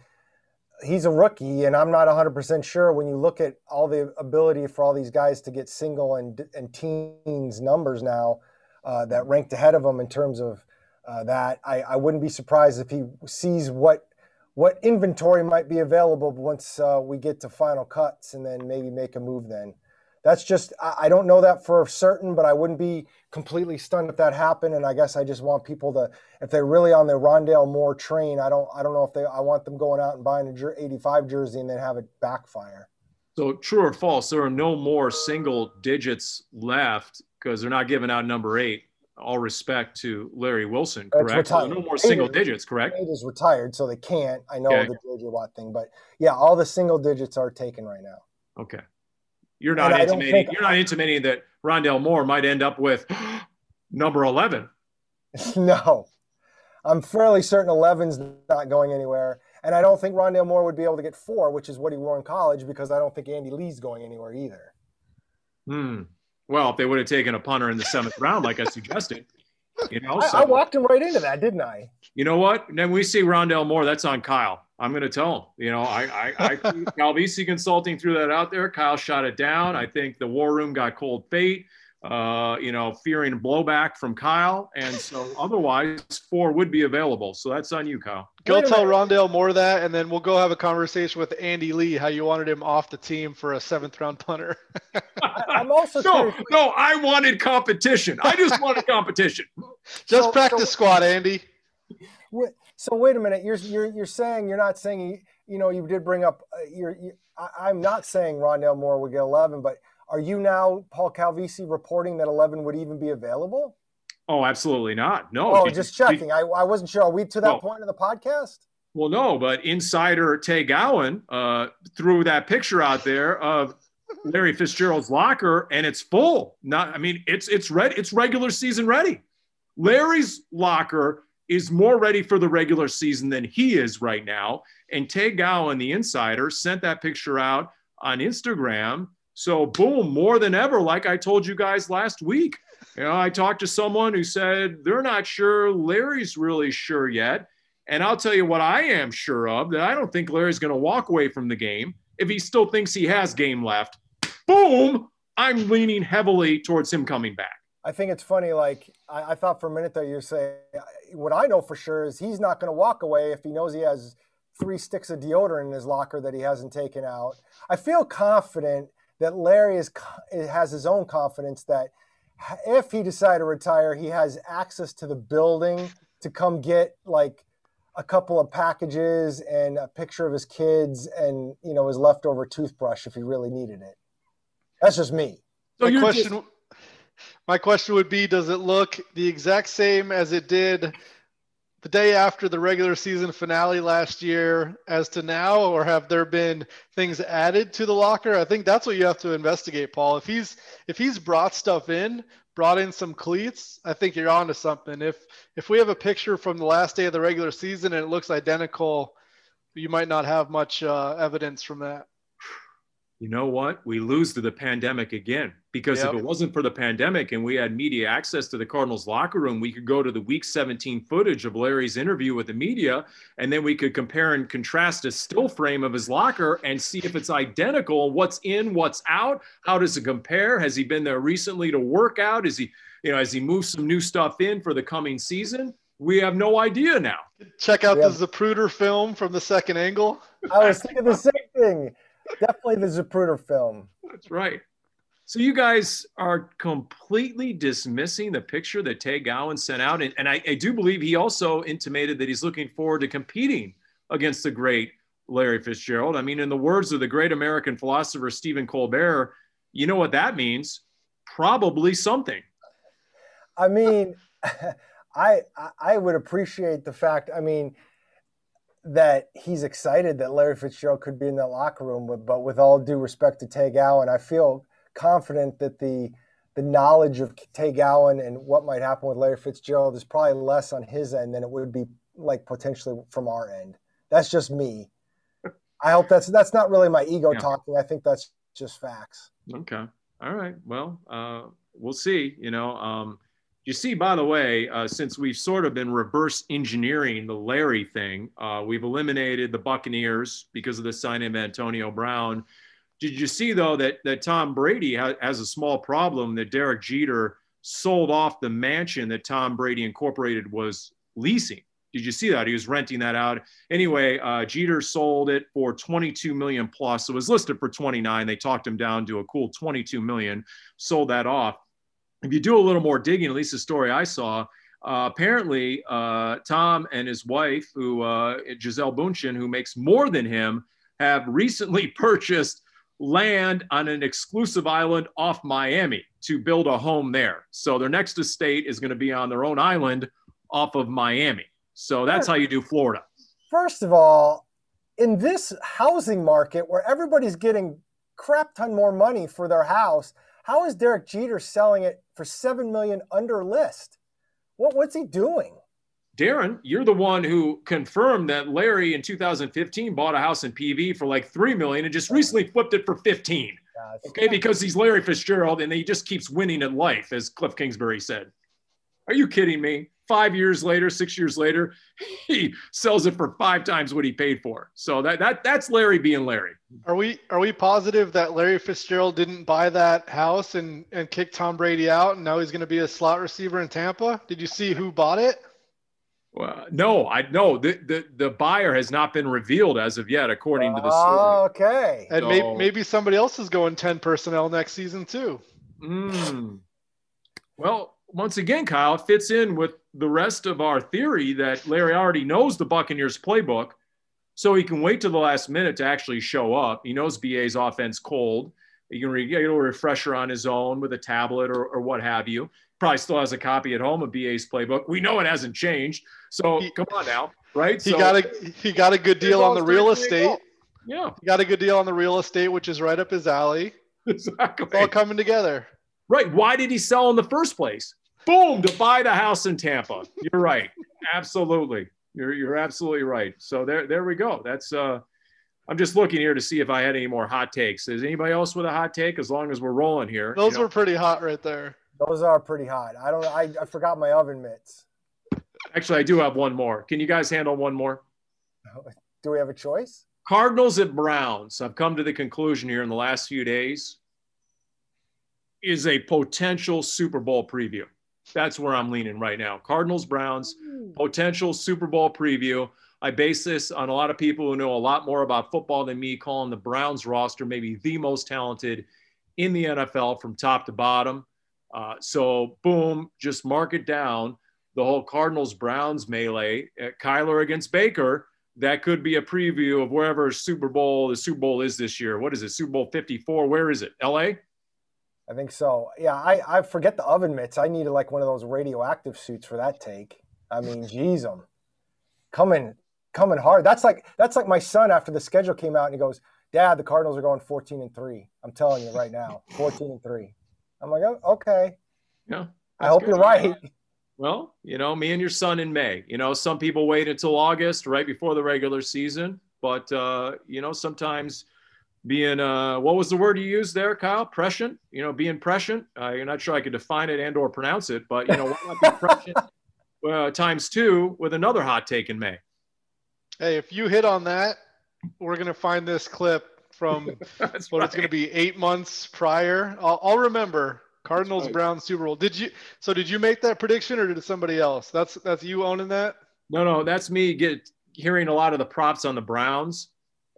he's a rookie, and I'm not 100% sure when you look at all the ability for all these guys to get single and, and teens numbers now uh, that ranked ahead of him in terms of uh, that. I, I wouldn't be surprised if he sees what what inventory might be available once uh, we get to final cuts and then maybe make a move then that's just I, don't know that for certain, but I wouldn't be completely stunned if that happened. And I guess I just want people to, if they're really on the Rondale Moore train, I don't I don't know if they I want them going out and buying a 85 jersey and then have it backfire. So true or false? There are no more single digits left because they're not giving out number eight. All respect to Larry Wilson, correct? no more single eight digits, correct? Eight is retired, so they can't. I know okay. the JJ Watt thing, but yeah, all the single digits are taken right now. Okay. You're not and intimating. You're not intimating that Rondale Moore might end up with number eleven. no, I'm fairly certain 11's not going anywhere, and I don't think Rondale Moore would be able to get four, which is what he wore in college, because I don't think Andy Lee's going anywhere either. Hmm. Well, if they would have taken a punter in the seventh round, like I suggested, you know, so, I, I, walked him right into that, didn't I? You know what? then we see Rondale Moore. That's on Kyle. I'm going to tell him. You know, I, I, I Calvisi Consulting threw that out there. Kyle shot it down. I think the War Room got cold fate. Uh, you know, fearing blowback from Kyle, and so otherwise four would be available. So that's on you, Kyle. Go tell Rondale Moore of that, and then we'll go have a conversation with Andy Lee how you wanted him off the team for a seventh round punter. I'm also no, no. I wanted competition. I just wanted competition. Just so, practice so, squad, Andy. So wait a minute. You're you're you're saying you're not saying you know you did bring up uh, you're. You, I, I'm not saying Rondale Moore would get 11, but are you now Paul Calvisi reporting that 11 would even be available? Oh, absolutely not. No. Oh, just checking. I, I wasn't sure. Are we to that well, point of the podcast? Well, no, but insider Tay Gowan uh, threw that picture out there of Larry Fitzgerald's locker, and it's full. Not, I mean, it's it's red. It's regular season ready. Larry's locker is more ready for the regular season than he is right now. And Tay Gowan, the insider, sent that picture out on Instagram. So, boom, more than ever, like I told you guys last week. You know, I talked to someone who said they're not sure Larry's really sure yet. And I'll tell you what I am sure of that I don't think Larry's going to walk away from the game if he still thinks he has game left. Boom, I'm leaning heavily towards him coming back. I think it's funny. Like I, I thought for a minute there, you're saying what I know for sure is he's not going to walk away if he knows he has three sticks of deodorant in his locker that he hasn't taken out. I feel confident that Larry is has his own confidence that if he decided to retire, he has access to the building to come get like a couple of packages and a picture of his kids and you know his leftover toothbrush if he really needed it. That's just me. So your question just, my question would be Does it look the exact same as it did the day after the regular season finale last year as to now, or have there been things added to the locker? I think that's what you have to investigate, Paul. If he's if he's brought stuff in, brought in some cleats, I think you're onto something. If if we have a picture from the last day of the regular season and it looks identical, you might not have much uh, evidence from that you know what? We lose to the pandemic again. Because yep. if it wasn't for the pandemic and we had media access to the Cardinals locker room, we could go to the week 17 footage of Larry's interview with the media, and then we could compare and contrast a still frame of his locker and see if it's identical. What's in, what's out? How does it compare? Has he been there recently to work out? Is he, you know, has he moved some new stuff in for the coming season? We have no idea now. Check out the Zapruder film from the second angle. I was thinking the same thing. Definitely the Zapruder film. That's right. So you guys are completely dismissing the picture that Tay Gowan sent out. And, and I, I, do believe he also intimated that he's looking forward to competing against the great Larry Fitzgerald. I mean, in the words of the great American philosopher Stephen Colbert, you know what that means? Probably something. I mean, I I would appreciate the fact. I mean, that he's excited that Larry Fitzgerald could be in that locker room. But, but with all due respect to Tay Gowan, I feel confident that the the knowledge of Tay Gowan and what might happen with Larry Fitzgerald is probably less on his end than it would be like potentially from our end. That's just me. I hope that's that's not really my ego yeah. talking. I think that's just facts. Okay. All right. Well, uh, we'll see. You know, um, you see, by the way, uh, since we've sort of been reverse engineering the Larry thing, uh, we've eliminated the Buccaneers because of the signing of Antonio Brown. Did you see though that that Tom Brady ha- has a small problem that Derek Jeter sold off the mansion that Tom Brady Incorporated was leasing? Did you see that? He was renting that out. Anyway, uh, Jeter sold it for 22 million plus. It was listed for 29. They talked him down to a cool 22 million, sold that off. If you do a little more digging, at least the story I saw, uh, apparently uh, Tom and his wife, who uh, Gisele Bündchen, who makes more than him, have recently purchased land on an exclusive island off Miami to build a home there. So their next estate is going to be on their own island off of Miami. So that's how you do Florida. First of all, in this housing market where everybody's getting crap ton more money for their house, how is Derek Jeter selling it for seven million under list? What what's he doing? Darren, you're the one who confirmed that Larry in 2015 bought a house in PV for like three million and just recently flipped it for 15. Okay, because he's Larry Fitzgerald and he just keeps winning at life, as Cliff Kingsbury said. Are you kidding me? five years later, six years later, he sells it for five times what he paid for. So that that that's Larry being Larry. Are we are we positive that Larry Fitzgerald didn't buy that house and and kick Tom Brady out, and now he's going to be a slot receiver in Tampa? Did you see who bought it? Well, no, I know the, the the buyer has not been revealed as of yet, according to the story. Okay, and so, maybe, maybe somebody else is going ten personnel next season too. Mm, well, once again, Kyle fits in with the rest of our theory that Larry already knows the Buccaneers playbook, so he can wait to the last minute to actually show up. He knows BA's offense cold. He can get a refresher on his own with a tablet or, or what have you. Probably still has a copy at home of BA's playbook. We know it hasn't changed. So he, come on now, right? He so, got a he got a good deal on the real estate. Yeah, he got a good deal on the real estate, which is right up his alley. Exactly. It's all coming together. Right. Why did he sell in the first place? Boom, to buy the house in Tampa. You're right. Absolutely. You're, you're absolutely right. So there, there we go. That's, uh, I'm just looking here to see if I had any more hot takes. Is anybody else with a hot take? As long as we're rolling here. Those you know? were pretty hot right there. Those are pretty hot. I don't, I, I forgot my oven mitts. Actually, I do have one more. Can you guys handle one more? Do we have a choice? Cardinals at Browns. I've come to the conclusion here in the last few days is a potential Super Bowl preview. That's where I'm leaning right now. Cardinals, Browns, potential Super Bowl preview. I base this on a lot of people who know a lot more about football than me, calling the Browns roster maybe the most talented in the NFL from top to bottom. Uh, so, boom, just mark it down. The whole Cardinals Browns melee, uh, Kyler against Baker, that could be a preview of wherever Super Bowl the Super Bowl is this year. What is it? Super Bowl 54? Where is it? LA? I think so. Yeah, I, I forget the oven mitts. I needed like one of those radioactive suits for that take. I mean, geez, them coming coming hard. That's like that's like my son after the schedule came out and he goes, "Dad, the Cardinals are going 14 and three. I'm telling you right now, 14 and 3. I'm like, oh, okay. Yeah. I hope good. you're right. Well, you know, me and your son in May. You know, some people wait until August, right before the regular season, but uh, you know, sometimes being uh, what was the word you used there, Kyle? Prescient. You know, being prescient. Uh, you're not sure I could define it and or pronounce it, but you know, why not be prescient uh, times two with another hot take in May? Hey, if you hit on that, we're gonna find this clip from what right. it's gonna be eight months prior. I'll, I'll remember Cardinals right. Browns Super Bowl. Did you? So did you make that prediction or did somebody else? That's that's you owning that. No, no, that's me. Get hearing a lot of the props on the Browns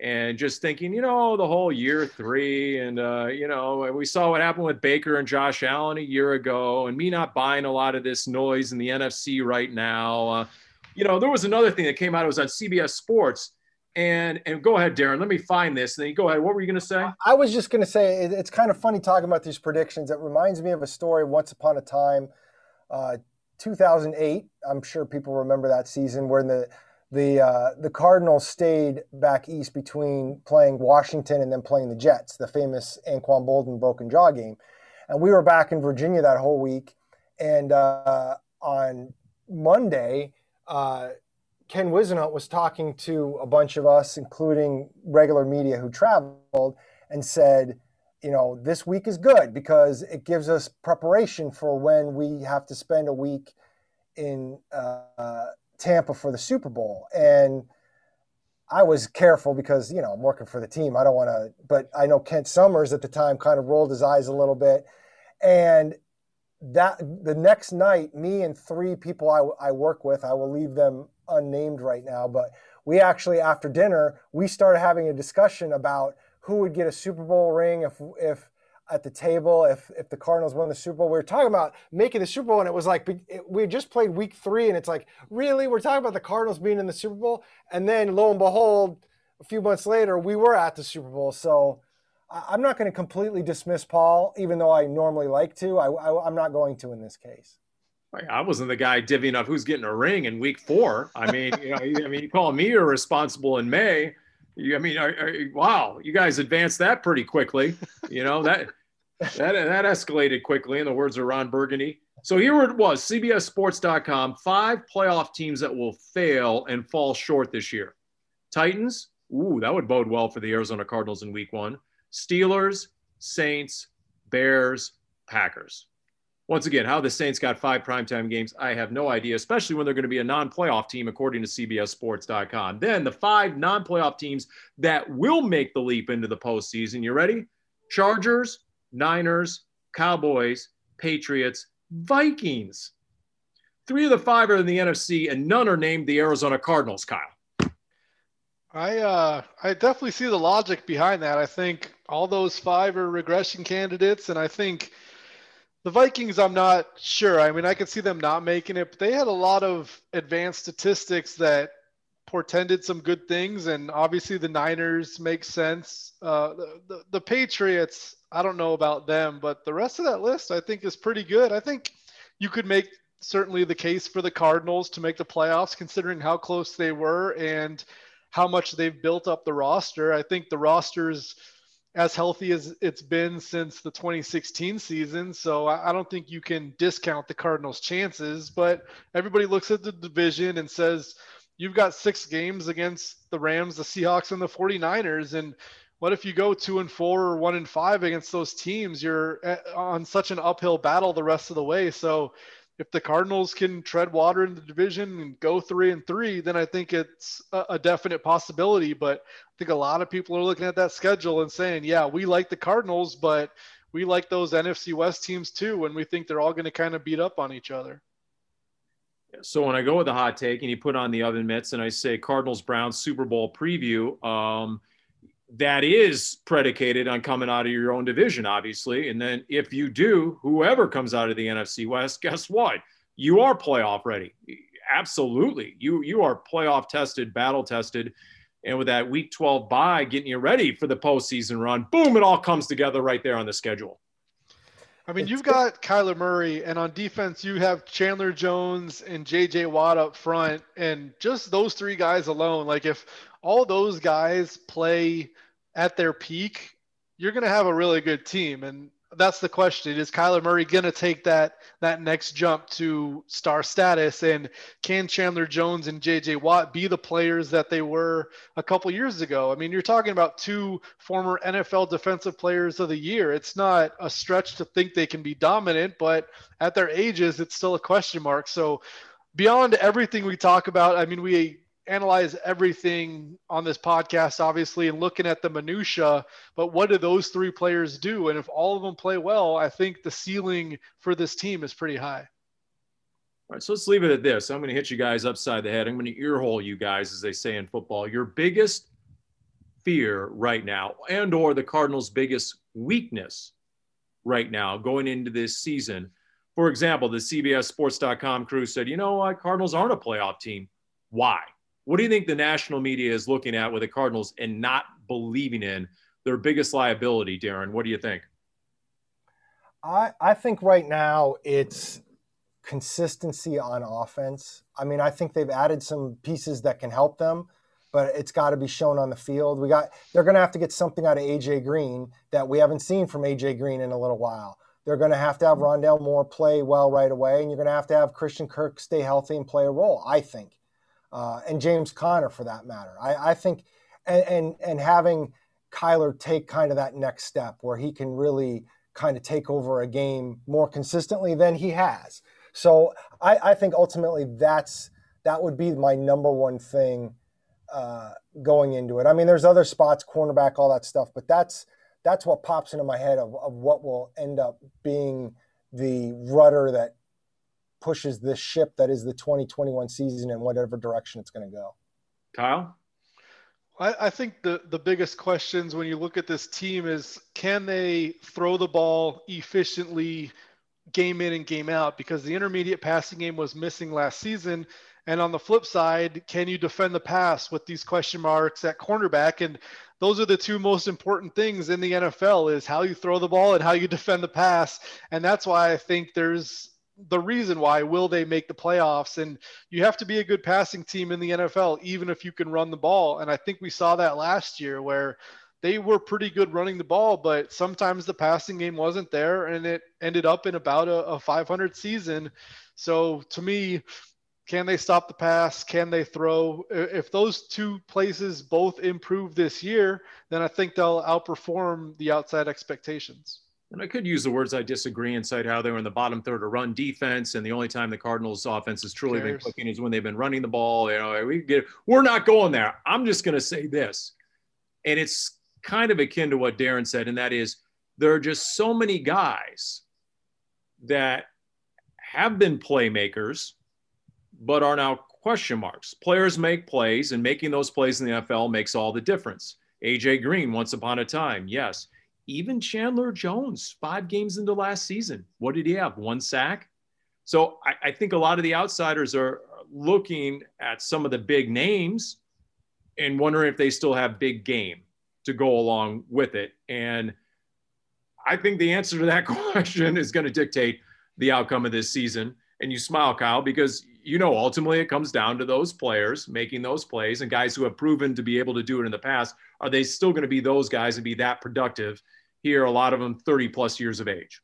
and just thinking, you know, the whole year three, and uh, you know, we saw what happened with Baker and Josh Allen a year ago, and me not buying a lot of this noise in the NFC right now. Uh, you know, there was another thing that came out. It was on CBS Sports, and and go ahead, Darren. Let me find this. And then go ahead. What were you going to say? I was just going to say it's kind of funny talking about these predictions. It reminds me of a story once upon a time, uh, 2008. I'm sure people remember that season where in the the uh, the Cardinals stayed back east between playing Washington and then playing the Jets, the famous Anquan Boldin broken jaw game, and we were back in Virginia that whole week. And uh, on Monday, uh, Ken Whisenhunt was talking to a bunch of us, including regular media who traveled, and said, you know, this week is good because it gives us preparation for when we have to spend a week in uh, Tampa for the Super Bowl. And I was careful because, you know, I'm working for the team. I don't want to, but I know Kent Summers at the time kind of rolled his eyes a little bit. And that the next night, me and three people I, I work with, I will leave them unnamed right now, but we actually after dinner we started having a discussion about who would get a Super Bowl ring if if at the table if if the Cardinals won the Super Bowl. We were talking about making the Super Bowl, and it was like it, we just played Week Three, and it's like really we're talking about the Cardinals being in the Super Bowl, and then lo and behold, a few months later we were at the Super Bowl. So I'm not going to completely dismiss Paul, even though I normally like to. I, I I'm not going to in this case. I wasn't the guy divvying up who's getting a ring in week four. I mean, you know, I mean, you call me irresponsible in May. I mean, wow, you guys advanced that pretty quickly. You know that that that escalated quickly. In the words of Ron Burgundy. So here it was: CBSSports.com. Five playoff teams that will fail and fall short this year. Titans. Ooh, that would bode well for the Arizona Cardinals in Week One. Steelers, Saints, Bears, Packers. Once again, how the Saints got five primetime games, I have no idea, especially when they're going to be a non playoff team, according to CBSSports.com. Then the five non playoff teams that will make the leap into the postseason. You ready? Chargers, Niners, Cowboys, Patriots, Vikings. Three of the five are in the NFC, and none are named the Arizona Cardinals, Kyle. I uh, I definitely see the logic behind that. I think all those five are regression candidates, and I think the Vikings, I'm not sure. I mean, I could see them not making it, but they had a lot of advanced statistics that portended some good things, and obviously the Niners make sense. Uh, the, the, the Patriots, I don't know about them, but the rest of that list I think is pretty good. I think you could make certainly the case for the Cardinals to make the playoffs, considering how close they were and how much they've built up the roster. I think the roster's – as healthy as it's been since the 2016 season. So I don't think you can discount the Cardinals' chances. But everybody looks at the division and says, you've got six games against the Rams, the Seahawks, and the 49ers. And what if you go two and four or one and five against those teams? You're eh, on such an uphill battle the rest of the way. So if the Cardinals can tread water in the division and go three and three, then I think it's a, definite possibility. But I think a lot of people are looking at that schedule and saying, yeah, we like the Cardinals, but we like those NFC West teams too. And we think they're all going to kind of beat up on each other. So when I go with the hot take and you put on the oven mitts and I say Cardinals Browns Super Bowl preview, um, that is predicated on coming out of your own division, obviously. And then if you do, whoever comes out of the NFC West, guess what? You are playoff ready. Absolutely. You you are playoff tested, battle tested. And with that week 12 bye getting you ready for the postseason run, boom, it all comes together right there on the schedule. I mean, you've got Kyler Murray, and on defense, you have Chandler Jones and JJ Watt up front. And just those three guys alone, like if all those guys play at their peak, you're going to have a really good team. And that's the question: Is Kyler Murray going to take that that next jump to star status? And can Chandler Jones and J.J. Watt be the players that they were a couple years ago? I mean, you're talking about two former NFL Defensive Players of the Year. It's not a stretch to think they can be dominant, but at their ages, it's still a question mark. So beyond everything we talk about, I mean, we analyze everything on this podcast, obviously, and looking at the minutia. But what do those three players do? And if all of them play well, I think the ceiling for this team is pretty high. All right, so let's leave it at this. I'm going to hit you guys upside the head. I'm going to earhole you guys, as they say in football. Your biggest fear right now, and or the Cardinals' biggest weakness right now going into this season. For example, the CBS Sports.com crew said, you know what, Cardinals aren't a playoff team. Why? What do you think the national media is looking at with the Cardinals and not believing in their biggest liability, Darren? What do you think? I, I think right now it's consistency on offense. I mean, I think they've added some pieces that can help them, but it's got to be shown on the field. We got they're going to have to get something out of AJ Green that we haven't seen from AJ Green in a little while. They're going to have to have Rondale Moore play well right away, and you're going to have to have Christian Kirk stay healthy and play a role. I think. Uh, and James Conner for that matter. I, I think, and, and and having Kyler take kind of that next step where he can really kind of take over a game more consistently than he has. So I, I think ultimately that's that would be my number one thing uh, going into it. I mean, there's other spots, cornerback, all that stuff, but that's that's what pops into my head of, of what will end up being the rudder that pushes this ship that is the 2021 season in whatever direction it's going to go. Kyle? I, I think the, the biggest questions when you look at this team is can they throw the ball efficiently game in and game out? Because the intermediate passing game was missing last season. And on the flip side, can you defend the pass with these question marks at cornerback? And those are the two most important things in the NFL is how you throw the ball and how you defend the pass. And that's why I think there's the reason why will they make the playoffs? And you have to be a good passing team in the NFL even if you can run the ball. And I think we saw that last year where they were pretty good running the ball but sometimes the passing game wasn't there and it ended up in about a, a 500 season. So to me can they stop the pass? Can they throw? If those two places both improve this year then I think they'll outperform the outside expectations and I could use the words I disagree and cite how they were in the bottom third of run defense, and the only time the Cardinals' offense has truly been clicking is when they've been running the ball. You know, we get we're not going there. I'm just going to say this, and it's kind of akin to what Darren said, and that is there are just so many guys that have been playmakers, but are now question marks. Players make plays, and making those plays in the NFL makes all the difference. AJ Green, once upon a time, yes even Chandler Jones, five games into last season, what did he have? One sack. So I, I, think a lot of the outsiders are looking at some of the big names and wondering if they still have big game to go along with it. And I think the answer to that question is going to dictate the outcome of this season. And you smile, Kyle, because you know ultimately it comes down to those players making those plays and guys who have proven to be able to do it in the past. Are they still going to be those guys and be that productive here, a lot of them 30 plus years of age.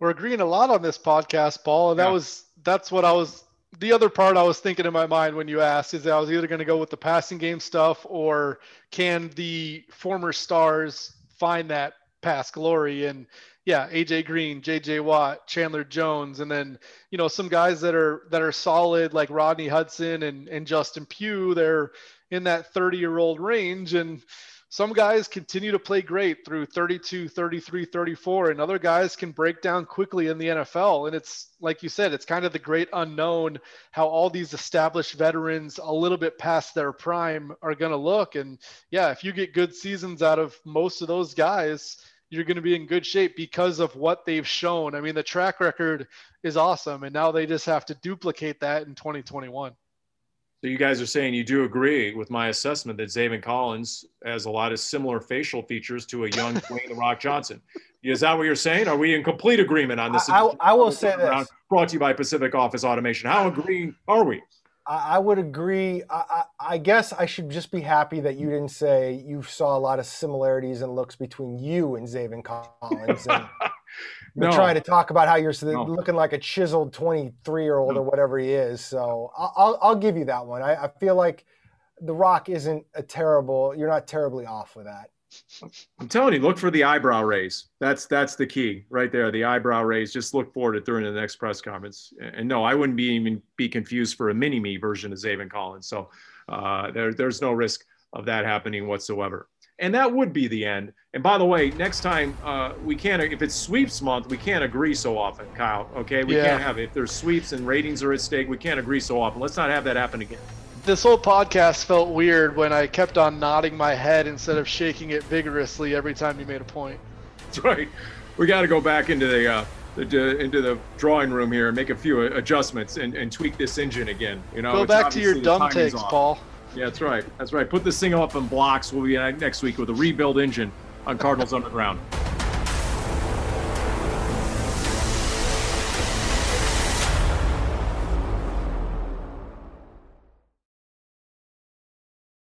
We're agreeing a lot on this podcast, Paul, and that yeah. was that's what I was the other part I was thinking in my mind when you asked is I was either going to go with the passing game stuff or can the former stars find that past glory and yeah, AJ Green, JJ Watt, Chandler Jones, and then you know some guys that are that are solid like Rodney Hudson and and Justin Pugh. They're in that 30 year old range and some guys continue to play great through 32, 33, 34, and other guys can break down quickly in the NFL. And it's like you said, it's kind of the great unknown how all these established veterans, a little bit past their prime, are going to look. And yeah, if you get good seasons out of most of those guys, you're going to be in good shape because of what they've shown. I mean, the track record is awesome, and now they just have to duplicate that in 2021. So you guys are saying you do agree with my assessment that Zaven Collins has a lot of similar facial features to a young Dwayne the Rock Johnson. Is that what you're saying? Are we in complete agreement on this? I, I, I will say this. Brought to you by Pacific Office Automation. How agreeing are we? I, would agree. I, I, guess I should just be happy that you didn't say you saw a lot of similarities and looks between you and Zaven Collins. And, no. trying to talk about how you're no. looking like a chiseled 23 year old no. or whatever he is. So I'll, I'll give you that one. I, I feel like The Rock isn't a terrible, you're not terribly off with that. I'm telling you, look for the eyebrow raise. That's that's the key right there. The eyebrow raise. Just look forward to during the next press conference. And no, I wouldn't be even be confused for a mini me version of Zaven Collins. So uh, there, there's no risk of that happening whatsoever and that would be the end. And by the way, next time uh, we can't if it's sweeps month, we can't agree so often, Kyle. Okay, we yeah. can't have it. if there's sweeps and ratings are at stake. We can't agree so often. Let's not have that happen again. This whole podcast felt weird when I kept on nodding my head instead of shaking it vigorously every time you made a point. That's right. We got to go back into the. Uh, the, into the drawing room here and make a few adjustments and, and tweak this engine again. You know, go back to your dumb takes, Paul. Yeah, that's right. That's right. Put this thing up in blocks. We'll be uh, next week with a rebuild engine on Cardinals Underground.